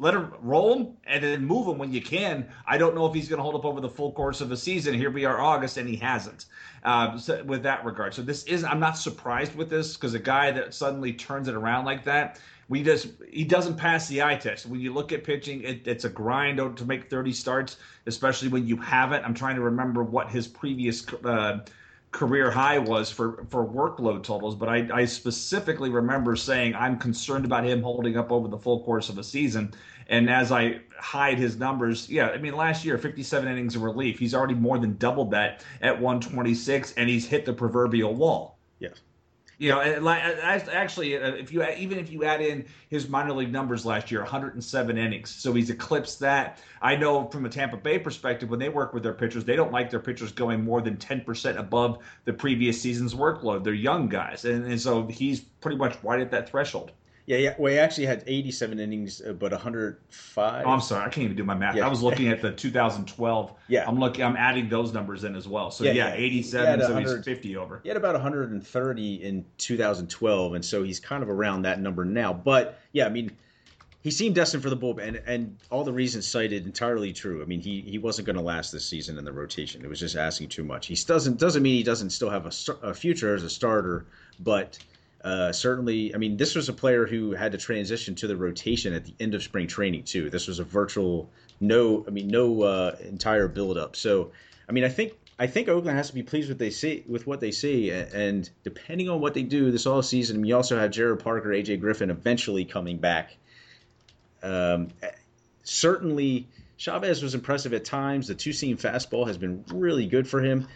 let him roll him and then move him when you can. I don't know if he's going to hold up over the full course of the season. Here we are, August, and he hasn't. Uh, so with that regard, so this is I'm not surprised with this because a guy that suddenly turns it around like that, we just he doesn't pass the eye test. When you look at pitching, it, it's a grind to make 30 starts, especially when you haven't. I'm trying to remember what his previous. Uh, career high was for for workload totals, but I, I specifically remember saying I'm concerned about him holding up over the full course of a season. And as I hide his numbers, yeah, I mean, last year, 57 innings of relief. He's already more than doubled that at 126, and he's hit the proverbial wall. Yes. You know, actually, uh, if you even if you add in his minor league numbers last year, 107 innings, so he's eclipsed that. I know from a Tampa Bay perspective, when they work with their pitchers, they don't like their pitchers going more than 10% above the previous season's workload. They're young guys, and, and so he's pretty much right at that threshold. Yeah, yeah. Well, he actually had 87 innings, uh, but 105. Oh, I'm sorry, I can't even do my math. Yeah. I was looking at the 2012. Yeah, I'm looking. I'm adding those numbers in as well. So yeah, yeah 87. So he's 50 over. He had about 130 in 2012, and so he's kind of around that number now. But yeah, I mean, he seemed destined for the bullpen, and, and all the reasons cited entirely true. I mean, he he wasn't going to last this season in the rotation. It was just asking too much. He doesn't doesn't mean he doesn't still have a, a future as a starter, but uh, certainly, I mean, this was a player who had to transition to the rotation at the end of spring training too. This was a virtual no, I mean, no uh, entire buildup. So, I mean, I think I think Oakland has to be pleased with they see with what they see, and depending on what they do this all season, you also have Jarrod Parker, AJ Griffin eventually coming back. Um, certainly, Chavez was impressive at times. The two seam fastball has been really good for him.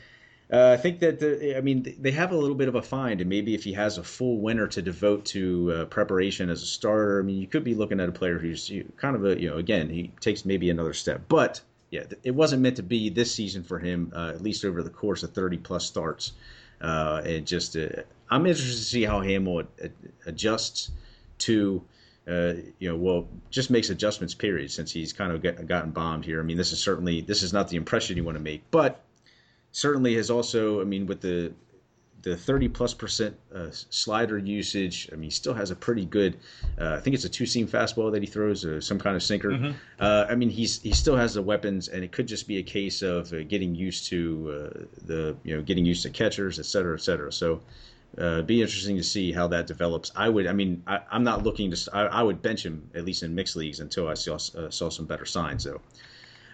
Uh, I think that the, I mean they have a little bit of a find, and maybe if he has a full winter to devote to uh, preparation as a starter, I mean you could be looking at a player who's kind of a you know again he takes maybe another step, but yeah, it wasn't meant to be this season for him, uh, at least over the course of 30 plus starts. Uh, and just uh, I'm interested to see how Hammel adjusts to. Uh, you know, well, just makes adjustments. Period. Since he's kind of get, gotten bombed here. I mean, this is certainly this is not the impression you want to make, but certainly has also, I mean, with the the 30 plus percent uh, slider usage. I mean, he still has a pretty good. Uh, I think it's a two seam fastball that he throws, uh, some kind of sinker. Mm-hmm. Uh, I mean, he's he still has the weapons, and it could just be a case of uh, getting used to uh, the you know getting used to catchers, et cetera, et cetera. So. Uh, be interesting to see how that develops. I would, I mean, I, am not looking to. I, I, would bench him at least in mixed leagues until I saw saw some better signs.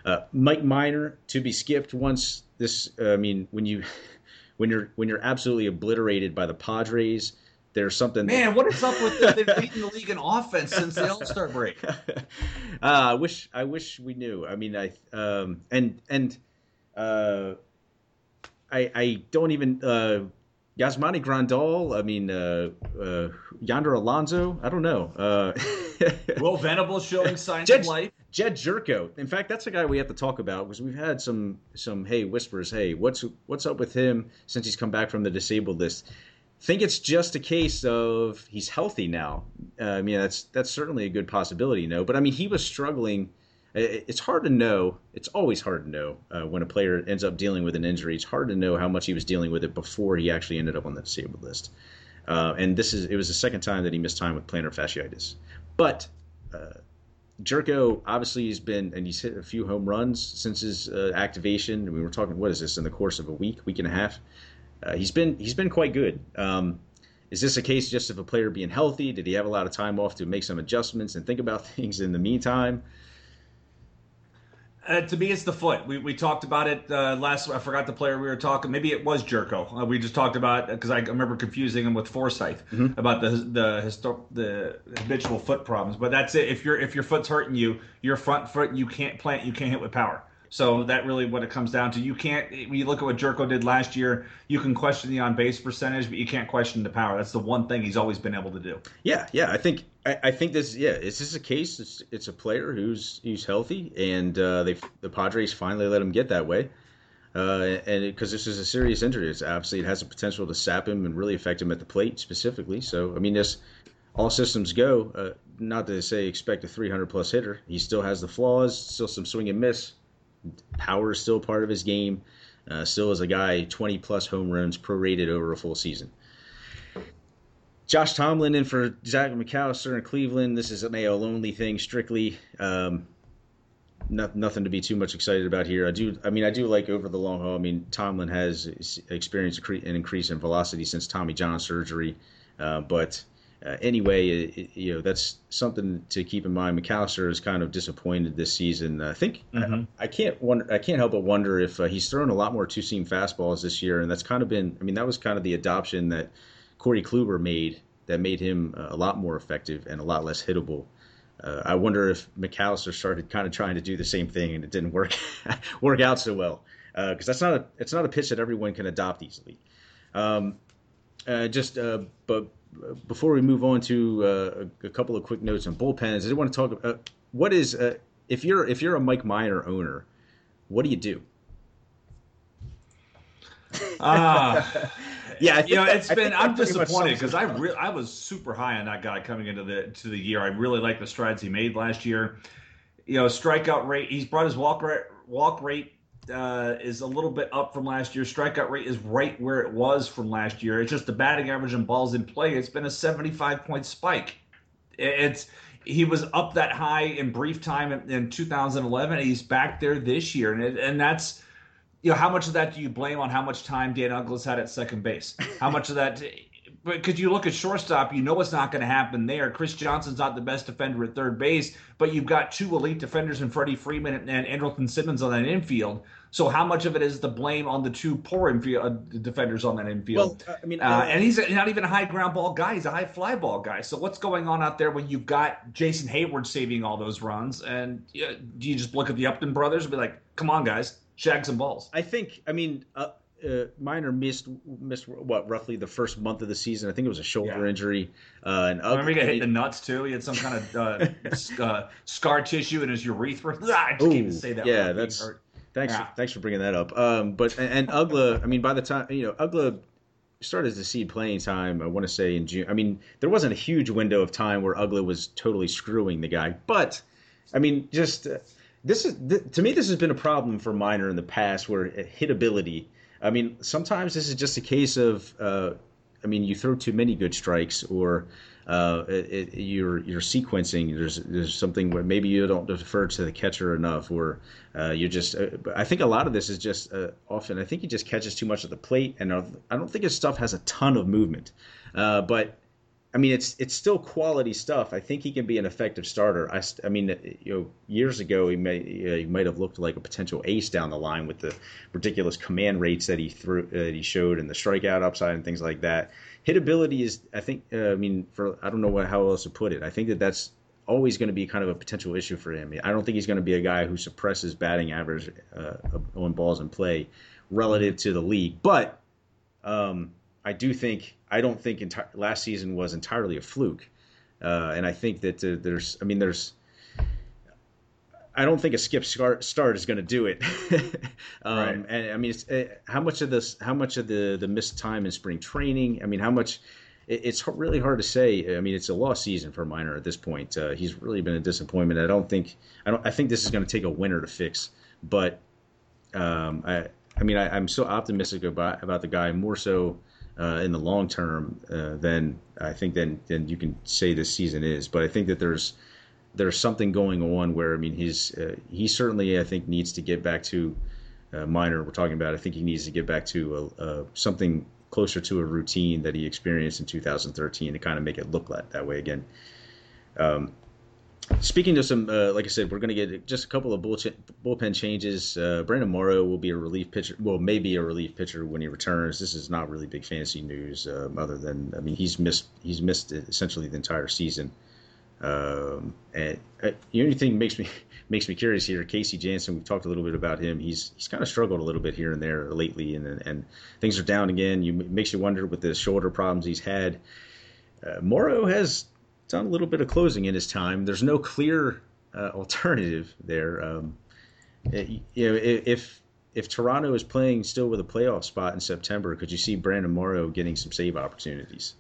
Though, Mike Minor to be skipped once this uh, I mean when you *laughs* when you're when you're absolutely obliterated by the Padres, there's something. Man, that... what is up with the, they've *laughs* beaten the league in offense since the All Star break? *laughs* uh, I wish I wish we knew. I mean, I um, and and uh, I I don't even. Uh, Yasmani Grandal, I mean, uh, uh, Yonder Alonso, I don't know. Uh, Will Venable showing signs Jed, of life? Jedd Gyorko. In fact, that's a guy we have to talk about because we've had some some hey whispers. Hey, what's what's up with him since he's come back from the disabled list? Think it's just a case of he's healthy now. Uh, I mean, that's that's certainly a good possibility, know. But I mean, he was struggling. It's hard to know. It's always hard to know uh, when a player ends up dealing with an injury. It's hard to know how much he was dealing with it before he actually ended up on the disabled list. Uh, and this is it was the second time that he missed time with plantar fasciitis. But uh, Gyorko obviously has been, and he's hit a few home runs since his uh, activation. We were talking, what is this, in the course of a week, week and a half? Uh, he's been he's been quite good. Um, is this a case just of a player being healthy? Did he have a lot of time off to make some adjustments and think about *laughs* things in the meantime? Uh, to me, it's the foot. We, we talked about it uh, last. I forgot the player we were talking. Maybe it was Gyorko. Uh, we just talked about because I remember confusing him with Forsythe mm-hmm. about the the histor- the habitual foot problems. But that's it. If your if your foot's hurting you, your front foot you can't plant. You can't hit with power. So that really what it comes down to. You can't. When you look at what Gyorko did last year, you can question the on base percentage, but you can't question the power. That's the one thing he's always been able to do. Yeah, yeah. I think I, think this. Yeah, is this a case? It's, it's a player who's who's healthy, and uh, they the Padres finally let him get that way. Uh, and because this is a serious injury, it's obviously it has the potential to sap him and really affect him at the plate specifically. So I mean, this all systems go. Uh, not to say expect a 300 plus hitter. He still has the flaws, still some swing and miss Power is still part of his game. Uh, still is a guy 20 plus home runs prorated over a full season. Josh Tomlin in for Zach McAllister in Cleveland. This is an AL only thing strictly. Um, not, nothing to be too much excited about here. I do. I mean, I do like over the long haul. I mean, Tomlin has experienced an increase in velocity since Tommy John surgery, uh, but uh, anyway, it, it, you know that's something to keep in mind. McAllister is kind of disappointed this season. I think mm-hmm. I, I, can't wonder. I can't help but wonder if uh, he's thrown a lot more two seam fastballs this year, and that's kind of been. I mean, that was kind of the adoption that Corey Kluber made that made him uh, a lot more effective and a lot less hittable. Uh, I wonder if McAllister started kind of trying to do the same thing and it didn't work *laughs* work out so well because uh, that's not a it's not a pitch that everyone can adopt easily. Um, uh, just uh, but before we move on to uh, a, a, couple of quick notes on bullpens, I did want to talk about what is if you're if you're a Mike Minor owner, what do you do? Ah. *laughs* yeah, you know, that, it's been. I'm disappointed because I really, I was super high on that guy coming into the to the year. I really like the strides he made last year. You know, strikeout rate. He's brought his walk rate walk rate uh, is a little bit up from last year. Strikeout rate is right where it was from last year. It's just the batting average and balls in play. It's been a 75 point spike. It's he was up that high in brief time in, in 2011. he's back there this year, and it, and that's you know how much of that do you blame on how much time Dan Uggla's had at second base? How much of that *laughs* because you look at shortstop, you know what's not going to happen there. Chris Johnson's not the best defender at third base, but you've got two elite defenders in Freddie Freeman and Andrelton Simmons on that infield. So how much of it is the blame on the two poor infield uh, defenders on that infield? Well, I mean, uh, and he's not even a high ground ball guy; he's a high fly ball guy. So what's going on out there when you've got Jason Heyward saving all those runs? And uh, do you just look at the Upton brothers and be like, "Come on, guys, shag some balls"? I think. I mean, uh, uh, Minor missed missed what roughly the first month of the season. I think it was a shoulder yeah. injury. Uh, and remember he got hit in the nuts too. He had some kind of uh, uh, scar tissue in his urethra. *laughs* I just Ooh, can't even say that. Yeah, that's. Thanks, yeah. thanks for bringing that up. Um, but and, and Uggla, I mean, by the time you know Uggla started to see playing time, I want to say in June. I mean, there wasn't a huge window of time where Uggla was totally screwing the guy, but I mean, just. This is th- to me. This has been a problem for Minor in the past, where hitability I mean, sometimes this is just a case of, uh, I mean, you throw too many good strikes, or uh, it, it, you're you're sequencing. There's there's something where maybe you don't defer to the catcher enough, or uh, you're just. Uh, I think a lot of this is just uh, often. I think he just catches too much of the plate, and I don't think his stuff has a ton of movement. Uh, but I mean, it's it's still quality stuff. I think he can be an effective starter. I, I mean, you know, years ago he may he might have looked like a potential ace down the line with the ridiculous command rates that he threw that he showed and the strikeout upside and things like that. Hitability is, I think, uh, I mean, for I don't know what, how else to put it. I think that that's always going to be kind of a potential issue for him. I don't think he's going to be a guy who suppresses batting average uh, on balls in play relative to the league, but. Um, I do think I don't think enti- last season was entirely a fluke, uh, and I think that uh, there's I mean there's I don't think a skip start, start is going to do it. *laughs* um, right. And I mean, uh, how much of this, how much of the the missed time in spring training? I mean, how much? It, it's really hard to say. I mean, it's a lost season for Minor at this point. Uh, he's really been a disappointment. I don't think I don't I think this is going to take a winner to fix. But um, I I mean, I, am so optimistic about about the guy more so uh, in the long term, uh, then I think then then you can say this season is. But I think that there's there's something going on where I mean he's uh, he certainly I think needs to get back to uh, Minor. We're talking about. I think he needs to get back to a, a, something closer to a routine that he experienced in 2013 to kind of make it look like that way again. Um, Speaking of some, uh, like I said, we're going to get just a couple of bullpen changes. Uh, Brandon Morrow will be a relief pitcher. Well, maybe a relief pitcher when he returns. This is not really big fantasy news, um, other than I mean he's missed he's missed essentially the entire season. Um, and uh, the only thing makes me *laughs* makes me curious here, Casey Janssen. We've talked a little bit about him. He's he's kind of struggled a little bit here and there lately, and and things are down again. You it makes you wonder with the shoulder problems he's had. Uh, Morrow has done a little bit of closing in his time. There's no clear uh, alternative there. Um, it, you know, if if Toronto is playing still with a playoff spot in September, could you see Brandon Morrow getting some save opportunities?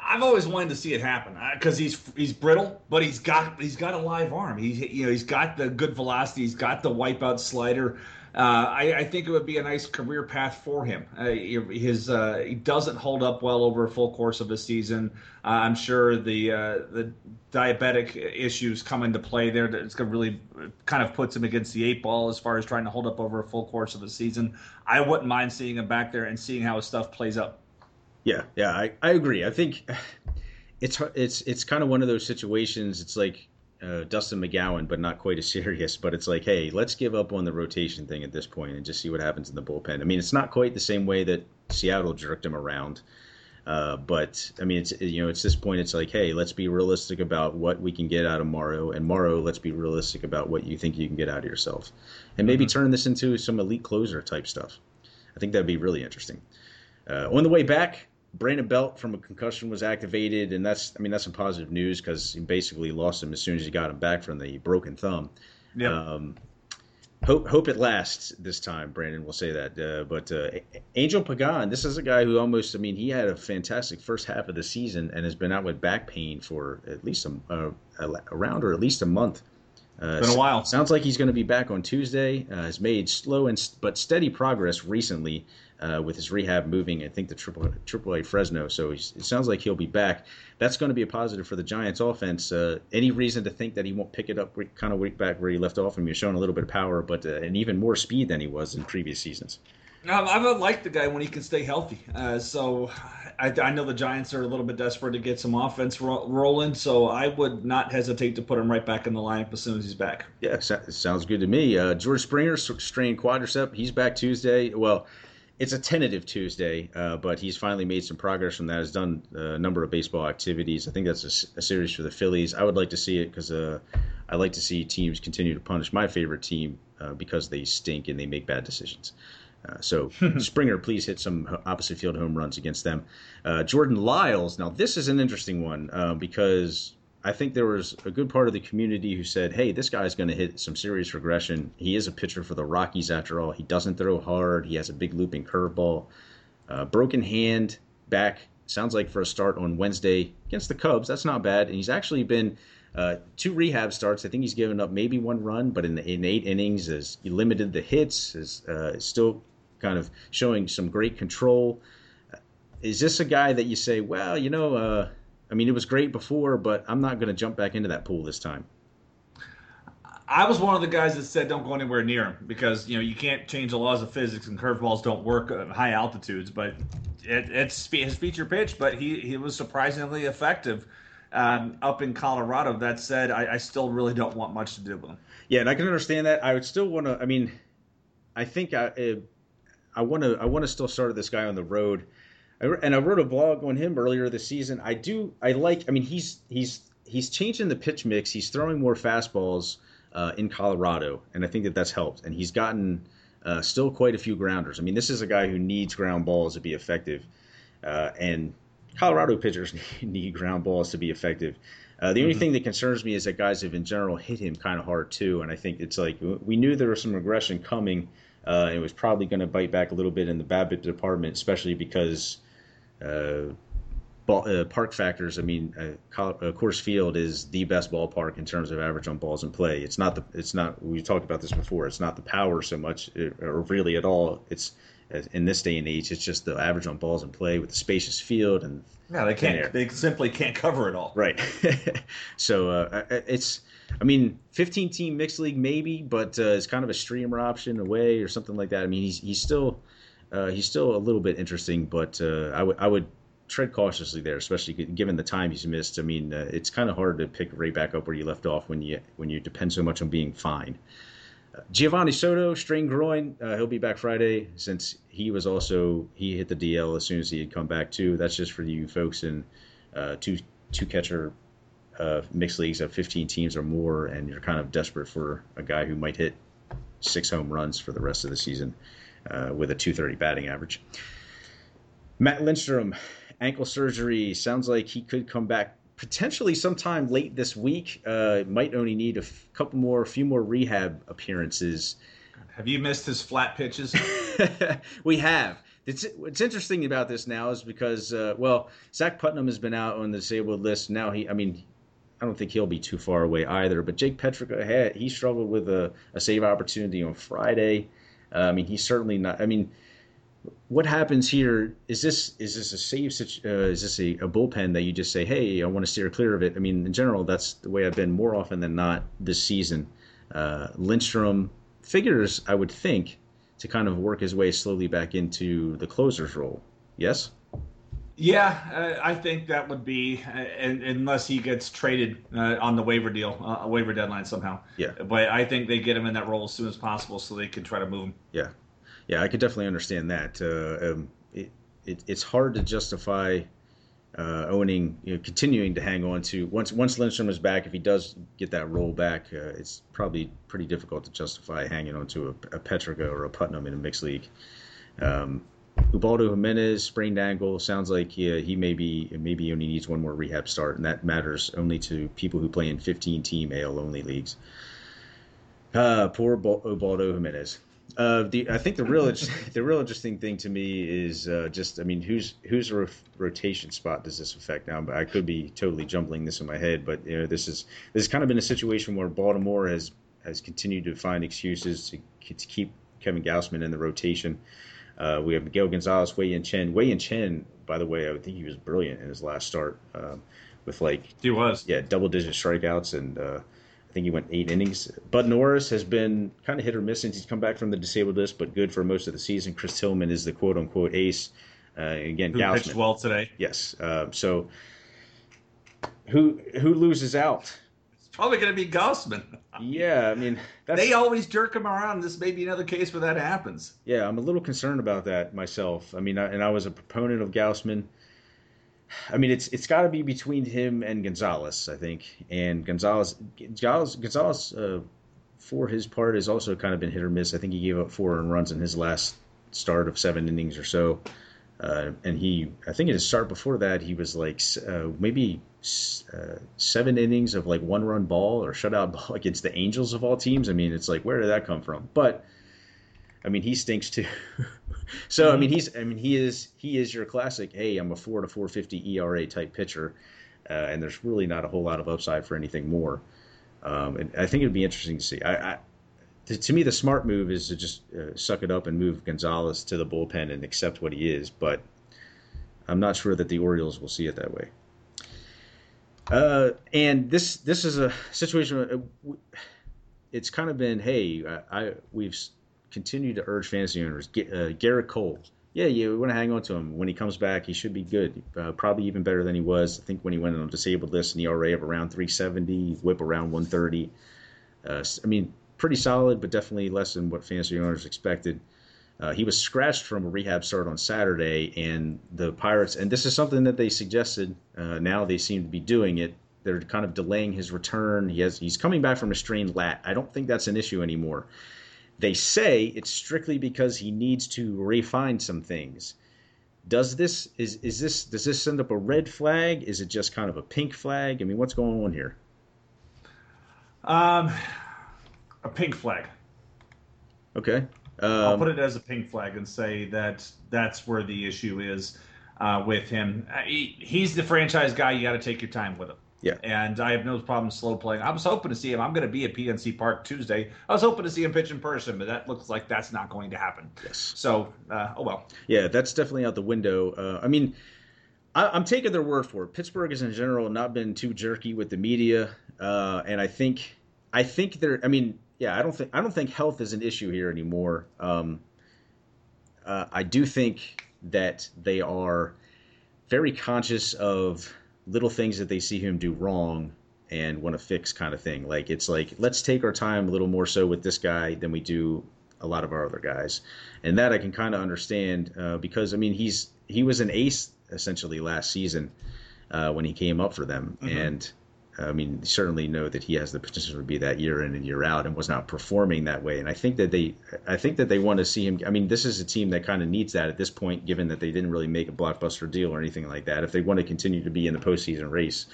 I've always wanted to see it happen because he's he's brittle, but he's got he's got a live arm. He's you know he's got the good velocity. He's got the wipeout slider. Uh, I, I, think it would be a nice career path for him. Uh, his uh, he doesn't hold up well over a full course of a season. Uh, I'm sure the uh, the diabetic issues come into play there. It's going to really kind of puts him against the eight ball as far as trying to hold up over a full course of the season. I wouldn't mind seeing him back there and seeing how his stuff plays up. Yeah, yeah, I, I agree. I think it's it's it's kind of one of those situations. It's like uh, Dustin McGowan, but not quite as *laughs* serious. But it's like, hey, let's give up on the rotation thing at this point and just see what happens in the bullpen. I mean, it's not quite the same way that Seattle jerked him around. Uh, but I mean, it's you know, it's this point. It's like, hey, let's be realistic about what we can get out of Morrow, and Morrow, let's be realistic about what you think you can get out of yourself, and maybe mm-hmm. turn this into some elite closer type stuff. I think that'd be really interesting. Uh, on the way back, Brandon Belt from a concussion was activated, and that's I mean that's some positive news because he basically lost him as soon as he got him back from the broken thumb. Yeah. Um, hope hope it lasts this time. Brandon will say that. Uh, but uh, Angel Pagan, this is a guy who almost I mean he had a fantastic first half of the season and has been out with back pain for at least a, uh, around or at least a month. Uh, been a while. Sounds like he's going to be back on Tuesday. Uh, has made slow and but steady progress recently uh, with his rehab moving. I think the triple triple A Fresno. So it sounds like he'll be back. That's going to be a positive for the Giants' offense. Uh, any reason to think that he won't pick it up kind of week back where he left off? Mean, he's showing a little bit of power, but uh, and even more speed than he was in previous seasons. Um, I've liked the guy when he can stay healthy. Uh, so I, I, know the Giants are a little bit desperate to get some offense ro- rolling. So I would not hesitate to put him right back in the lineup as soon as he's back. Yeah, sounds good to me. Uh, George Springer strained quadricep. He's back Tuesday. Well, it's a tentative Tuesday, uh, but he's finally made some progress from that. Has done a number of baseball activities. I think that's a, a series for the Phillies. I would like to see it because uh, I like to see teams continue to punish my favorite team uh, because they stink and they make bad decisions. Uh, so *laughs* Springer, please hit some opposite field home runs against them. Uh, Jordan Lyles. Now this is an interesting one uh, because I think there was a good part of the community who said, "Hey, this guy's going to hit some serious regression. He is a pitcher for the Rockies after all. He doesn't throw hard. He has a big looping curveball. Uh, broken hand back. Sounds like for a start on Wednesday against the Cubs. That's not bad. And he's actually been." Uh, two rehab starts. I think he's given up maybe one run, but in, the, in eight innings, has he limited the hits. Is uh, still kind of showing some great control. Is this a guy that you say, well, you know, uh, I mean, it was great before, but I'm not going to jump back into that pool this time. I was one of the guys that said don't go anywhere near him because you know you can't change the laws of physics and curveballs don't work at high altitudes. But it, it's his feature pitch, but he he was surprisingly effective um, up in Colorado. That said, I, I, still really don't want much to do with him. Yeah, and I can understand that. I would still want to. I mean, I think I I want to I want to still start this guy on the road and I wrote a blog on him earlier this season. I do I like. I mean, he's he's he's changing the pitch mix. He's throwing more fastballs uh, in Colorado, and I think that that's helped. And he's gotten uh, still quite a few grounders. I mean, this is a guy who needs ground balls to be effective, uh, and Colorado pitchers *laughs* need ground balls to be effective. Uh, the only mm-hmm. thing that concerns me is that guys have in general hit him kind of hard too, and I think it's like we knew there was some regression coming. Uh, it was probably going to bite back a little bit in the BABIP department, especially because uh, ball, uh, park factors. I mean, uh, uh, Coors Field is the best ballpark in terms of average on balls in play. It's not the. It's not. We talked about this before. It's not the power so much, or really at all. It's in this day and age, it's just the average on balls in play with the spacious field and. Yeah, they can't. They simply can't cover it all. Right. *laughs* so uh, it's. I mean, 15 team mixed league maybe, but uh, it's kind of a streamer option away or something like that. I mean, he's he's still uh, he's still a little bit interesting, but uh, I would I would tread cautiously there, especially given the time he's missed. I mean, uh, it's kind of hard to pick right back up where you left off when you when you depend so much on being fine. Uh, Geovany Soto, strained groin. Uh, he'll be back Friday since he was also he hit the DL as soon as he had come back too. That's just for you folks in uh, two two catcher uh, mixed leagues of 15 teams or more, and you're kind of desperate for a guy who might hit six home runs for the rest of the season uh, with a 230 batting average. Matt Lindstrom, ankle surgery. Sounds like he could come back potentially sometime late this week. Uh, might only need a f- couple more, a few more rehab appearances. Have you missed his flat pitches? *laughs* we have. It's, what's interesting about this now is because, uh, well, Zach Putnam has been out on the disabled list. Now he, I mean, I don't think he'll be too far away either. But Jake Petricka had he struggled with a, a save opportunity on Friday. Uh, I mean, he's certainly not. I mean, what happens here is this is this a save uh, is this a, a, bullpen that you just say hey i want to steer clear of it i mean in general that's the way i've been more often than not this season uh, lindstrom figures i would think to kind of work his way slowly back into the closer's role yes Yeah, uh, I think that would be, uh, unless he gets traded uh, on the waiver deal, uh, a waiver deadline somehow. Yeah. But I think they get him in that role as soon as possible so they can try to move him. Yeah, yeah, I could definitely understand that. Uh, um, it, it, it's hard to justify uh, owning, you know, continuing to hang on to once once Lindstrom is back. If he does get that role back, uh, it's probably pretty difficult to justify hanging on to a, a Petricka or a Putnam in a mixed league. Um, Ubaldo Jimenez sprained ankle sounds like he, he maybe maybe only needs one more rehab start, and that matters only to people who play in 15 team AL only leagues. Uh, poor Ubaldo Jimenez. Uh, the I think the real *laughs* the real interesting thing to me is uh, just I mean who's whose rotation spot does this affect now? I could be totally jumbling this in my head, but you know this is this has kind of been a situation where Baltimore has has continued to find excuses to, to keep Kevin Gausman in the rotation. Uh, we have Miguel Gonzalez, Wei Yin Chen. Wei Yin Chen, by the way, I think he was brilliant in his last start um, with like he was yeah double digit strikeouts and uh, I think he went eight innings. Bud Norris has been kind of hit or miss since he's come back from the disabled list, but good for most of the season. Chris Tillman is the quote unquote ace. Uh, again, who Gausman. pitched well today. Yes. Uh, so who who loses out? Probably going to be Gausman. Yeah, I mean they always jerk him around. This may be another case where that happens. Yeah, I'm a little concerned about that myself. I mean, I, and I was a proponent of Gausman. I mean, it's it's got to be between him and Gonzalez, I think. And Gonzalez, Gonzalez, Gonzalez uh, for his part, has also kind of been hit or miss. I think he gave up four runs in his last start of seven innings or so. Uh, and he, I think in his start before that, he was like uh, maybe uh, seven innings of like one run ball or shutout *laughs* ball against the Angels of all teams. I mean, it's like where did that come from? But I mean, he stinks too. *laughs* so I mean, he's I mean he is he is your classic. Hey, I'm a four to four fifty ERA type pitcher, uh, and there's really not a whole lot of upside for anything more. Um, and I think it'd be interesting to see. I, I to, to, me, the smart move is to just uh, suck it up and move Gonzalez to the bullpen and accept what he is. But I'm not sure that the Orioles will see it that way. Uh, and this this is a situation. Uh, it's kind of been, hey, I, I we've continued to urge fantasy owners. Uh, Gerrit Cole, yeah, you want to hang on to him. When he comes back, he should be good. Uh, probably even better than he was. I think when he went on disabled list, an ERA of around 370, whip around 130. Uh, I mean, pretty solid, but definitely less than what fantasy owners expected. Uh, he was scratched from a rehab start on Saturday, and the Pirates, and this is something that they suggested. Uh, now they seem to be doing it. They're kind of delaying his return. He has he's coming back from a strained lat. I don't think that's an issue anymore. They say it's strictly because he needs to refine some things. Does this is is this does this send up a red flag? Is it just kind of a pink flag? I mean, what's going on here? Um, a pink flag. Okay. Um, I'll put it as a pink flag and say that that's where the issue is uh, with him. Uh, he, he's the franchise guy. You got to take your time with him. Yeah. And I have no problem slow playing. I was hoping to see him. I'm going to be at PNC Park Tuesday. I was hoping to see him pitch in person, but that looks like that's not going to happen. Yes. So, uh, oh well. Yeah, that's definitely out the window. Uh, I mean, I, am taking their word for it. Pittsburgh has in general not been too jerky with the media, uh, and I think I think they're. I mean, yeah, I don't think I don't think health is an issue here anymore. Um, uh, I do think that they are very conscious of little things that they see him do wrong and want to fix kind of thing. Like it's like let's take our time a little more so with this guy than we do a lot of our other guys, and that I can kind of understand uh, because I mean he's he was an ace essentially last season uh, when he came up for them, mm-hmm. and I mean, certainly know that he has the potential to be that year in and year out, and was not performing that way. And I think that they, I think that they want to see him. I mean, this is a team that kind of needs that at this point, given that they didn't really make a blockbuster deal or anything like that. If they want to continue to be in the postseason race,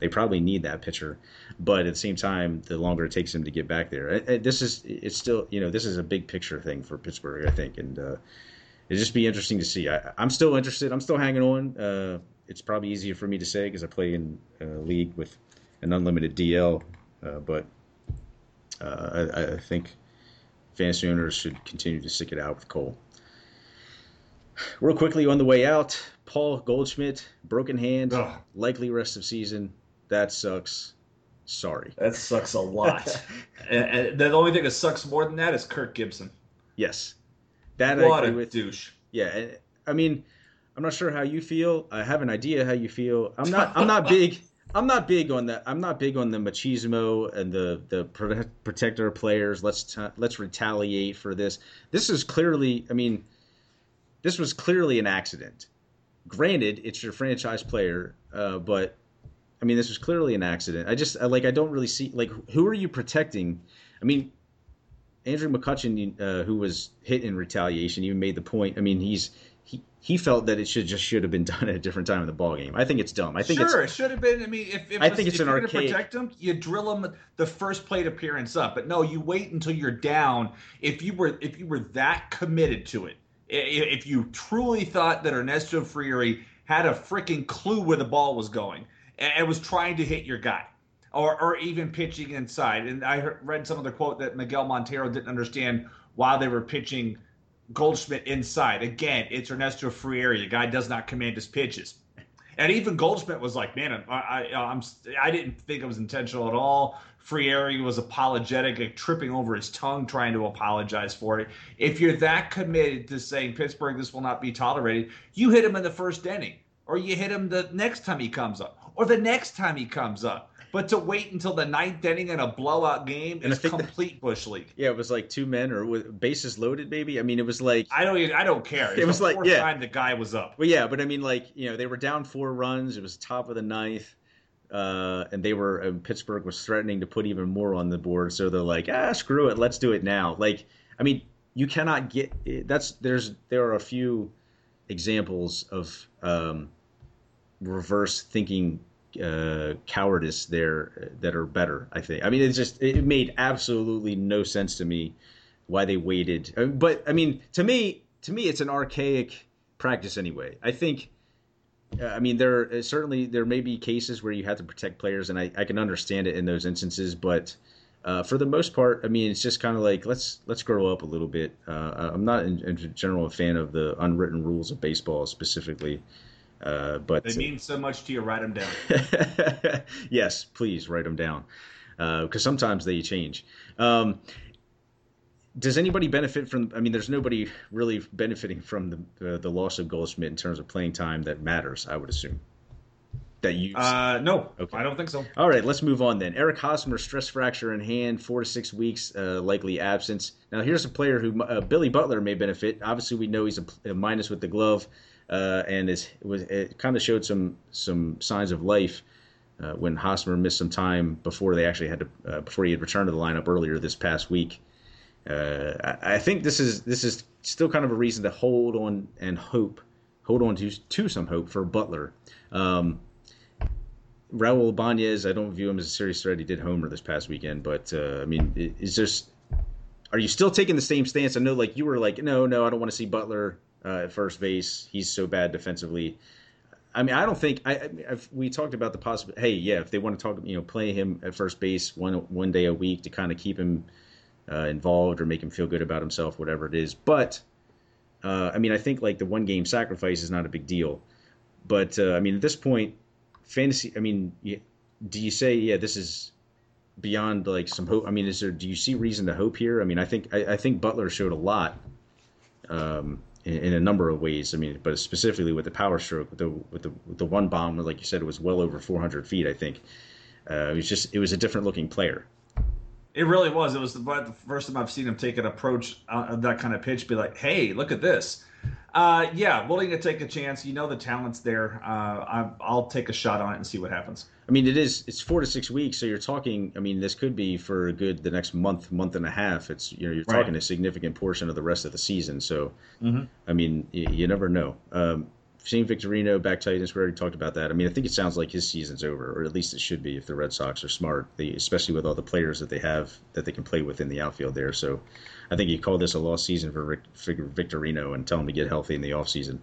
they probably need that pitcher. But at the same time, the longer it takes him to get back there, this is it's still, you know, this is a big picture thing for Pittsburgh, I think, and uh, it'd just be interesting to see. I, am still interested. I'm still hanging on. Uh, it's probably easier for me to say because I play in a league with an unlimited DL, uh, but uh, I, I, think fantasy owners should continue to stick it out with Cole. Real quickly on the way out, Paul Goldschmidt, broken hand, Ugh. likely rest of season. That sucks. Sorry. That sucks a lot. *laughs* and, and, the only thing that sucks more than that is Kirk Gibson. Yes, that what a with. douche. Yeah, I mean, I'm not sure how you feel. I have an idea how you feel. I'm *laughs* not. I'm not big. I'm not big on that. I'm not big on the machismo and the the protector players. Let's t- let's retaliate for this. This is clearly. I mean, this was clearly an accident. Granted, it's your franchise player, uh, but I mean, this was clearly an accident. I just I, like I don't really see like who are you protecting? I mean, Andrew McCutchen, uh, who was hit in retaliation, even made the point. I mean, he's he felt that it should just should have been *laughs* done at a different time in the ball game. I think it's dumb. I think sure, it should have been. I mean, if, if I think it's if an you're archaic. Protect them, you drill them the first plate appearance up, but no, you wait until you're down. If you were if you were that committed to it, if you truly thought that Ernesto Frieri had a freaking clue where the ball was going and was trying to hit your guy. Or, or even pitching inside. And I heard, read some of the quote that Miguel Montero didn't understand why they were pitching Goldschmidt inside. Again, it's Ernesto Frieri. The guy does not command his pitches. And even Goldschmidt was like, "Man, I, I, I'm, I didn't think it was intentional at all." Frieri was apologetic, like tripping over his tongue, trying to apologize for it. If you're that committed to saying Pittsburgh, this will not be tolerated, you hit him in the first inning, or you hit him the next time he comes up, or the next time he comes up. But to wait until the ninth inning in a blowout game And is think that- complete bush league. Yeah, it was like two men or with bases loaded, maybe. I mean, it was like I don't. Even, I don't care. It's It was the like- yeah. time the guy was up. Well, yeah, but I mean, like you know, they were down four runs. It was top of the ninth, uh, and they were uh, Pittsburgh was threatening to put even more on the board. So they're like, ah, screw it, let's do it now. Like, I mean, you cannot get that's there's there are a few examples of um, reverse thinking uh, cowardice there that are better. I think. I mean, it's just it made absolutely no sense to me why they waited. But I mean, to me, to me, it's an archaic practice anyway. I think. uh, I mean, there uh, certainly there may be cases where you have to protect players, and I, I can understand it in those instances. But uh, for the most part, I mean, it's just kind of like let's let's grow up a little bit. Uh, I'm not in, in general a fan of the unwritten rules of baseball specifically, uh, but They mean so much to you. Write them down. *laughs* yes, please write them down because sometimes they change. Um, does anybody benefit from? I mean, there's nobody really benefiting from the uh, the loss of Goldschmidt in terms of playing time that matters. I would assume that you. Uh, no, Okay. I don't think so. All right, let's move on then. Eric Hosmer, stress fracture in hand, four to six weeks, uh, likely absence. Now, here's a player who uh, Billy Butler may benefit. Obviously, we know he's a, a minus with the glove, uh, and is was it kind of showed some some signs of life uh, when Hosmer missed some time before they actually had to uh, before he had returned to the lineup earlier this past week. Uh, I, I think this is this is still kind of a reason to hold on and hope, hold on to to some hope for Butler. Um, Raul Ibanez, I don't view him as a serious threat. He did homer this past weekend, but uh, I mean, is just are you still taking the same stance? I know, like you were like, no, no, I don't want to see Butler uh, at first base. He's so bad defensively. I mean, I don't think I. We talked about the possible. Hey, yeah, if they want to talk, you know, play him at first base one one day a week to kind of keep him uh, involved or make him feel good about himself, whatever it is. But uh, I mean, I think like the one game sacrifice is not a big deal. But uh, I mean, at this point, fantasy. I mean, do you say, yeah, this is beyond like some hope? I mean, is there? Do you see reason to hope here? I mean, I think I, I think Butler showed a lot um, in, in a number of ways. I mean, but specifically with the power stroke, with the with the with the one bomb, like you said, it was well over 400 feet. I think uh, it was just it was a different looking player. It really was. It was the, the first time I've seen him take an approach uh, of that kind of pitch. Be like, hey, look at this. Uh, yeah, willing to take a chance. You know the talent's there. Uh, I, I'll take a shot on it and see what happens. I mean, it is it's four to six weeks, so you're talking. I mean, this could be for a good the next month, month and a half. It's you know you're Right. talking a significant portion of the rest of the season. So, Mhm. I mean, you, you never know. Um, Shane Victorino back Titans. We already talked about that. I mean, I think it sounds like his season's over, or at least it should be if the Red Sox are smart, they, especially with all the players that they have that they can play with in the outfield there. So, I think you call this a lost season for Rick, for Victorino and tell him to get healthy in the offseason.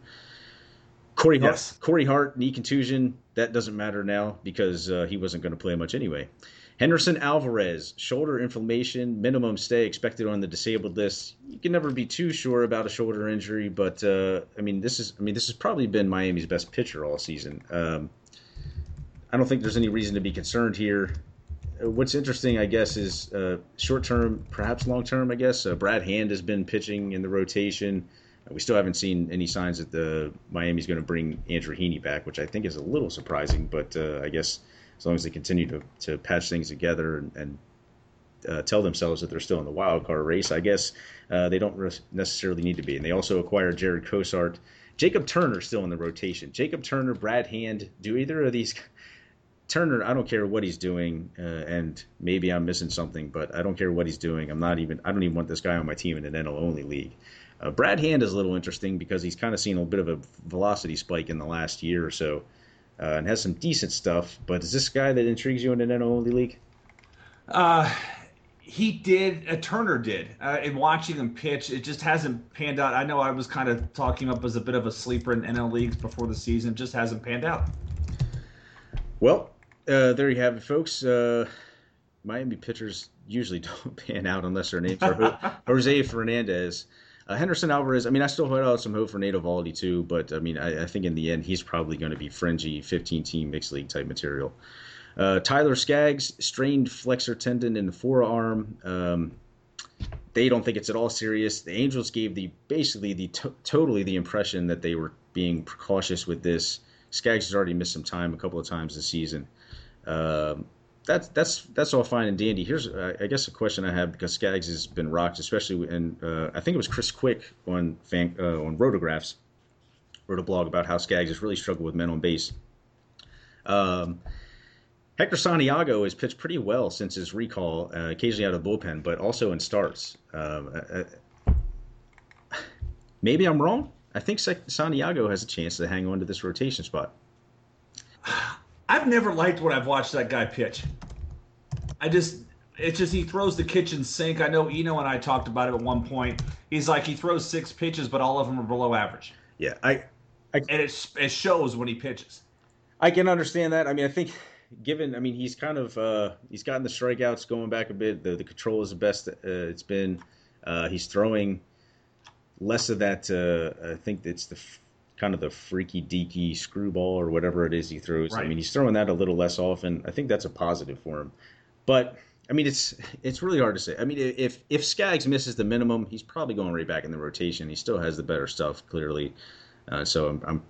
Corey Hart, Yes. Corey Hart, knee contusion. That doesn't matter now because uh, he wasn't going to play much anyway. Henderson Alvarez, shoulder inflammation, minimum stay expected on the disabled list. You can never be too sure about a shoulder injury, but uh, I mean, this is I mean, this has probably been Miami's best pitcher all season. Um, I don't think there's any reason to be concerned here. Uh, What's interesting, I guess, is uh, short term, perhaps long term. I guess uh, Brad Hand has been pitching in the rotation. We still haven't seen any signs that the Miami's going to bring Andrew Heaney back, which I think is a little surprising. But uh, I guess as long as they continue to, to patch things together and, and uh, tell themselves that they're still in the wild card race, I guess uh, they don't re- necessarily need to be. And they also acquired Jarred Cosart. Jacob Turner still in the rotation. Jacob Turner, Brad Hand, do either of these Turner, I don't care what he's doing, uh, and maybe I'm missing something, but I don't care what he's doing. I'm not even. I don't even want this guy on my team in an NL only league. Uh, Brad Hand is a little interesting because he's kind of seen a bit of a velocity spike in the last year or so, uh, and has some decent stuff. But is this guy that intrigues you in an NL only league? Uh, he did. Uh, Turner did. Uh, in watching him pitch, it just hasn't panned out. I know I was kind of talking up as a bit of a sleeper in NL leagues before the season. Just hasn't panned out. Well, uh, there you have it, folks. Uh, Miami pitchers usually *laughs* don't pan out unless their names are *laughs* Jose Fernandez. Uh, Henderson Alvarez, I mean, I still hold out some hope for Nate Eovaldi too, but I mean, I, I think in the end, he's probably going to be fringy 15 team mixed league type material. Uh, Tyler Skaggs, strained flexor tendon in the forearm. Um, they don't think it's at all serious. The Angels gave the basically the to- totally the impression that they were being cautious with this. Skaggs has already missed some time a couple of times this season. Um, that's that's that's all fine and dandy. Here's uh, I guess a question I have because Skaggs has been rocked, especially and uh, I think it was Chris Cwik on fan, uh, on Rotographs wrote a blog about how Skaggs has really struggled with men on base. Um, Hector Santiago has pitched pretty well since his recall, uh, occasionally out of the bullpen, but also in starts. Um, uh, uh, maybe I'm wrong. I think Santiago has a chance to hang on to this rotation spot. *sighs* *sighs* I've never liked what I've watched that guy pitch. I just it's just he throws the kitchen sink. I know Eno and I talked about it at one point. He's like he throws six pitches, but all of them are below average. Yeah, I, I and it it shows when he pitches. I can understand that. I mean, I think given, I mean, he's kind of uh, he's gotten the strikeouts going back a bit. The the control is the best uh, it's been. Uh, he's throwing less of that. Uh, I think it's the kind of the freaky deaky screwball or whatever it is he throws. Right. I mean, he's throwing that a little less often. I think that's a positive for him. But I mean, it's it's really hard to say. I mean, if if Skaggs misses the minimum, he's probably going right back in the rotation. He still has the better stuff, clearly. Uh, so I'm, I'm,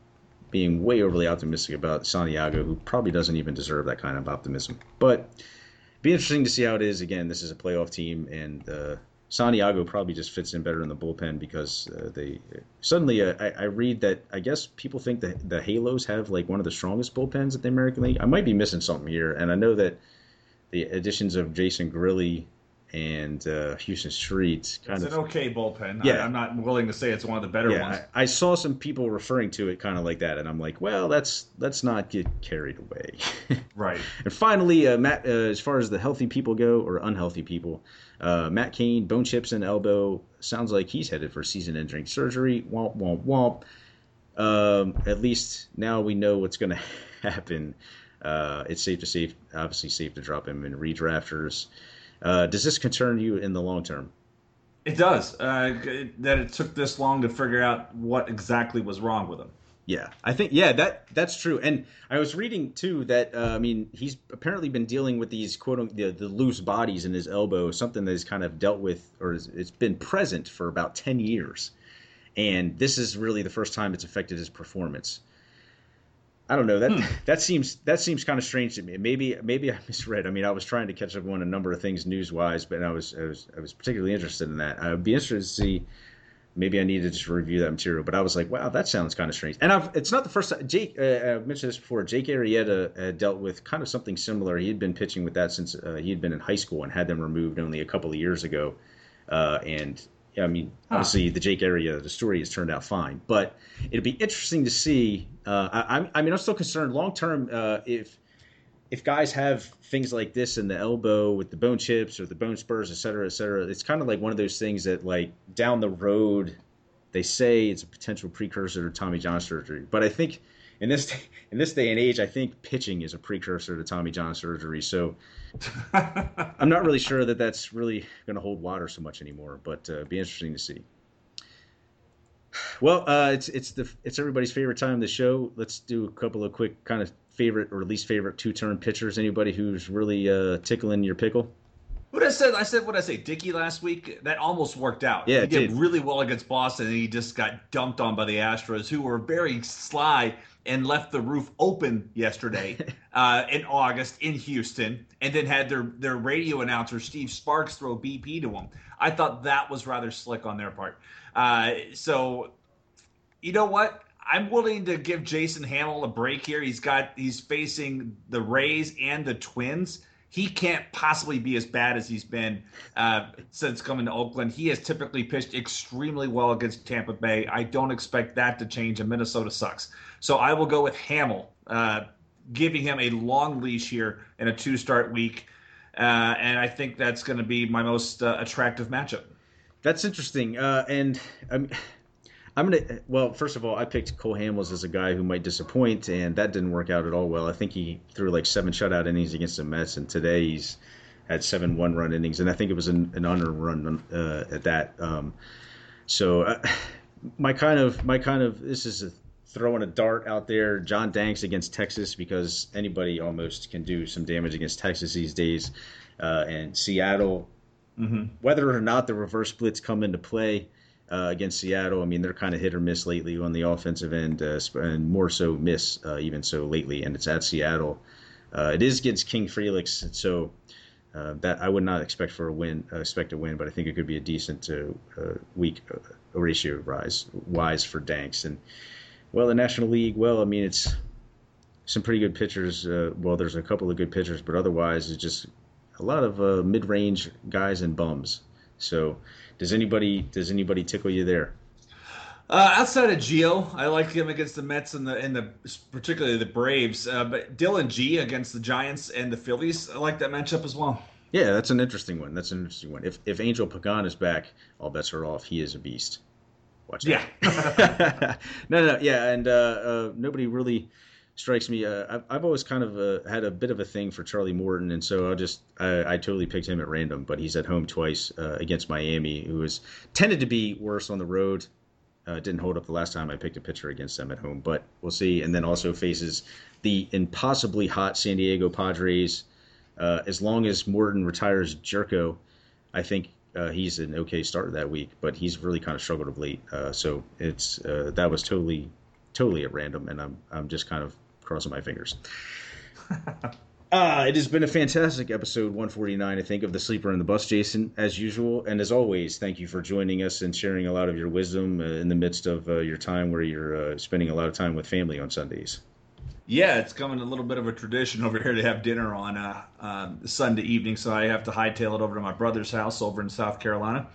being way overly optimistic about Santiago, who probably doesn't even deserve that kind of optimism. But be interesting to see how it is. Again, this is a playoff team, and uh, Santiago probably just fits in better in the bullpen because uh, they suddenly uh, I, I, read that I guess people think that the Halos have like one of the strongest bullpens at the American League. I might be missing something here, and I know that the additions of Jason Grilli and uh, Huston Street kind it's of an okay bullpen. Yeah, I, am not willing to say it's one of the better yeah, ones. I, I, saw some people referring to it kind of like that, and I'm like, well, that's let's not get carried away. *laughs* right. And finally, uh, Matt, uh, as far as the healthy people go or unhealthy people. Uh, Matt Cain, bone chips and elbow. Sounds like he's headed for season-ending surgery. Womp womp womp. Um, at least now we know what's going *laughs* to happen. Uh, it's safe to safe, obviously safe to drop him in redrafters. Uh, does this concern you in the long term? It does. Uh, that it took this long to figure out what exactly was wrong with him. Yeah, I think yeah that that's true. And I was reading too that uh, I mean he's apparently been dealing with these quote the, the loose bodies in his elbow, something that he's kind of dealt with or it's been present for about ten years, and this is really the first time it's affected his performance. I don't know that hmm. that seems that seems kind of strange to me. Maybe maybe I *laughs* misread. I mean, I was trying to catch up on a number of things news wise, but I was I was I was particularly interested in that. I would be interested to see maybe I need to just review that material. But I was like, wow, that sounds kind of strange. And I've, it's not the first time. Jake, uh, I mentioned this before. Jake Arrieta uh, dealt with kind of something similar. He had been pitching with that since uh, he had been in high school and had them removed only a couple of years ago. Uh, and I mean, obviously the Jake Arrieta, the story has turned out fine. But it'd be interesting to see. Uh, I, I, mean, I'm still concerned long term uh, if if guys have things like this in the elbow with the bone chips or the bone spurs, et cetera, et cetera, it's kind of like one of those things that like down the road they say it's a potential precursor to Tommy John surgery. But I think in this *laughs* in this day and age, I think pitching is a precursor to Tommy John surgery. So *laughs* I'm not really sure that that's really going to hold water so much anymore. But uh, be interesting to see. Well, uh, it's it's the it's everybody's favorite time of the show. Let's do a couple of quick kind of favorite or least favorite two turn pitchers. Anybody who's really uh, tickling your pickle? What I said, I said what I say, Dickey last week. That almost worked out. Yeah, he did, did, really well against Boston, and he just got dumped on by the Astros, who were very sly and left the roof open yesterday *laughs* uh, in August in Houston, and then had their their radio announcer Steve Sparks throw BP to him. I thought that was rather slick on their part. Uh, so, you know what? I'm willing to give Jason Hammel a break here. He's got he's facing the Rays and the Twins. He can't possibly be as bad as he's been uh, since coming to Oakland. He has typically pitched extremely well against Tampa Bay. I don't expect that to change, and Minnesota sucks. So I will go with Hammel, uh, giving him a long leash here in a two-start week, uh, and I think that's going to be my most uh, attractive matchup. That's interesting, uh, and I'm. I'm gonna. Well, first of all, I picked Cole Hamels as a guy who might disappoint, and that didn't work out at all well. I think he threw like seven shutout innings against the Mets, and today he's had seven one-run innings, and I think it was an, an unearned run uh, at that. Um, so, uh, my kind of my kind of this is a, throwing a dart out there. John Danks against Texas because anybody almost can do some damage against Texas these days, uh, and Seattle. Mm-hmm. Whether or not the reverse splits come into play uh, against Seattle. I mean, they're kind of hit or miss lately on the offensive end, uh, and more so miss uh, even so lately. And it's at Seattle. Uh, it is against King Felix, so uh, that I would not expect for a win, uh, expect a win, but I think it could be a decent week ratio rise wise for Danks. And well, the National League, well, I mean, it's some pretty good pitchers. well, there's a couple of good pitchers, but otherwise, it's just a lot of mid-range guys and bums. So does anybody does anybody tickle you there? Uh, outside of Gio, I like him against the Mets and the and the particularly the Braves. Uh, but Dillon Gee against the Giants and the Phillies, I like that matchup as well. Yeah, that's an interesting one. That's an interesting one. If if Angel Pagan is back, all bets are off. He is a beast. Watch that. Yeah. *laughs* no, no, yeah, and uh, uh, nobody really strikes me. Uh, I've, always kind of uh, had a bit of a thing for Charlie Morton, and so I'll just I, I totally picked him at random. But he's at home twice uh, against Miami, who has tended to be worse on the road. Uh, didn't hold up the last time I picked a pitcher against them at home, but we'll see. And then also faces the impossibly hot San Diego Padres. Uh, as long as Morton retires Gyorko, I think uh, he's an okay starter that week, but he's really kind of struggled of late. so it's that was totally totally at random, and I'm I'm just kind of crossing my fingers. *laughs* Uh, it has been a fantastic episode 149, I think, of The Sleeper and the Bust, Jason, as usual. And as always, thank you for joining us and sharing a lot of your wisdom uh, in the midst of uh, your time where you're uh, spending a lot of time with family on Sundays. Yeah, it's coming a little bit of a tradition over here to have dinner on uh, um, Sunday evening, so I have to hightail it over to my brother's house over in South Carolina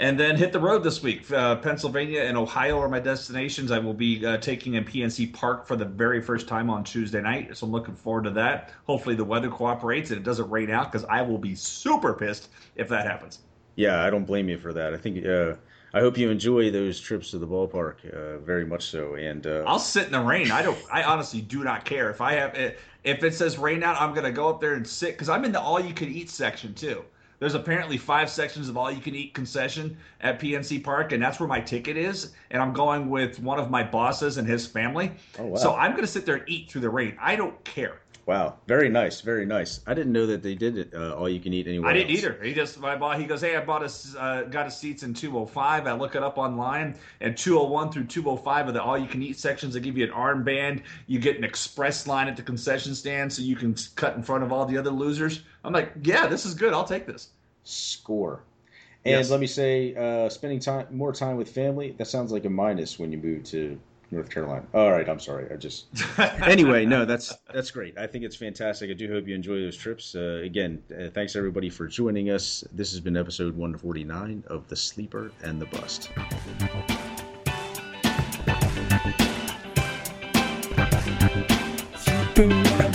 and then hit the road this week. Uh, Pennsylvania and Ohio are my destinations. I will be uh, taking in PNC Park for the very first time on Tuesday night, so I'm looking forward to that. Hopefully, the weather cooperates and it doesn't rain out because I will be super pissed if that happens. Yeah, I don't blame you for that. I think. Uh, I hope you enjoy those trips to the ballpark uh, very much so. And uh, I'll sit in the rain. I don't. I honestly do not care if I have. If it says rain out, I'm gonna go up there and sit because I'm in the all you can eat section too. There's apparently five sections of all you can eat concession at PNC Park, and that's where my ticket is. And I'm going with one of my bosses and his family. Oh, wow. So I'm going to sit there and eat through the rain. I don't care. Wow, very nice, very nice. I didn't know that they did it uh, all you can eat anywhere. I didn't else. either. He just my boss. He goes, "Hey, I bought a uh, got a seats in 205." I look it up online, and 201 through 205 are the all you can eat sections. They give you an armband. You get an express line at the concession stand, so you can cut in front of all the other losers. I'm like, "Yeah, this is good. I'll take this." Score. And yes. let me say, uh, spending time more time with family. That sounds like a minus when you move to North Carolina. All right, I'm sorry. I just *laughs* anyway. No, that's that's great. I think it's fantastic. I do hope you enjoy those trips. Uh, again, uh, thanks everybody for joining us. This has been episode 149 of the Sleeper and the Bust. Boom.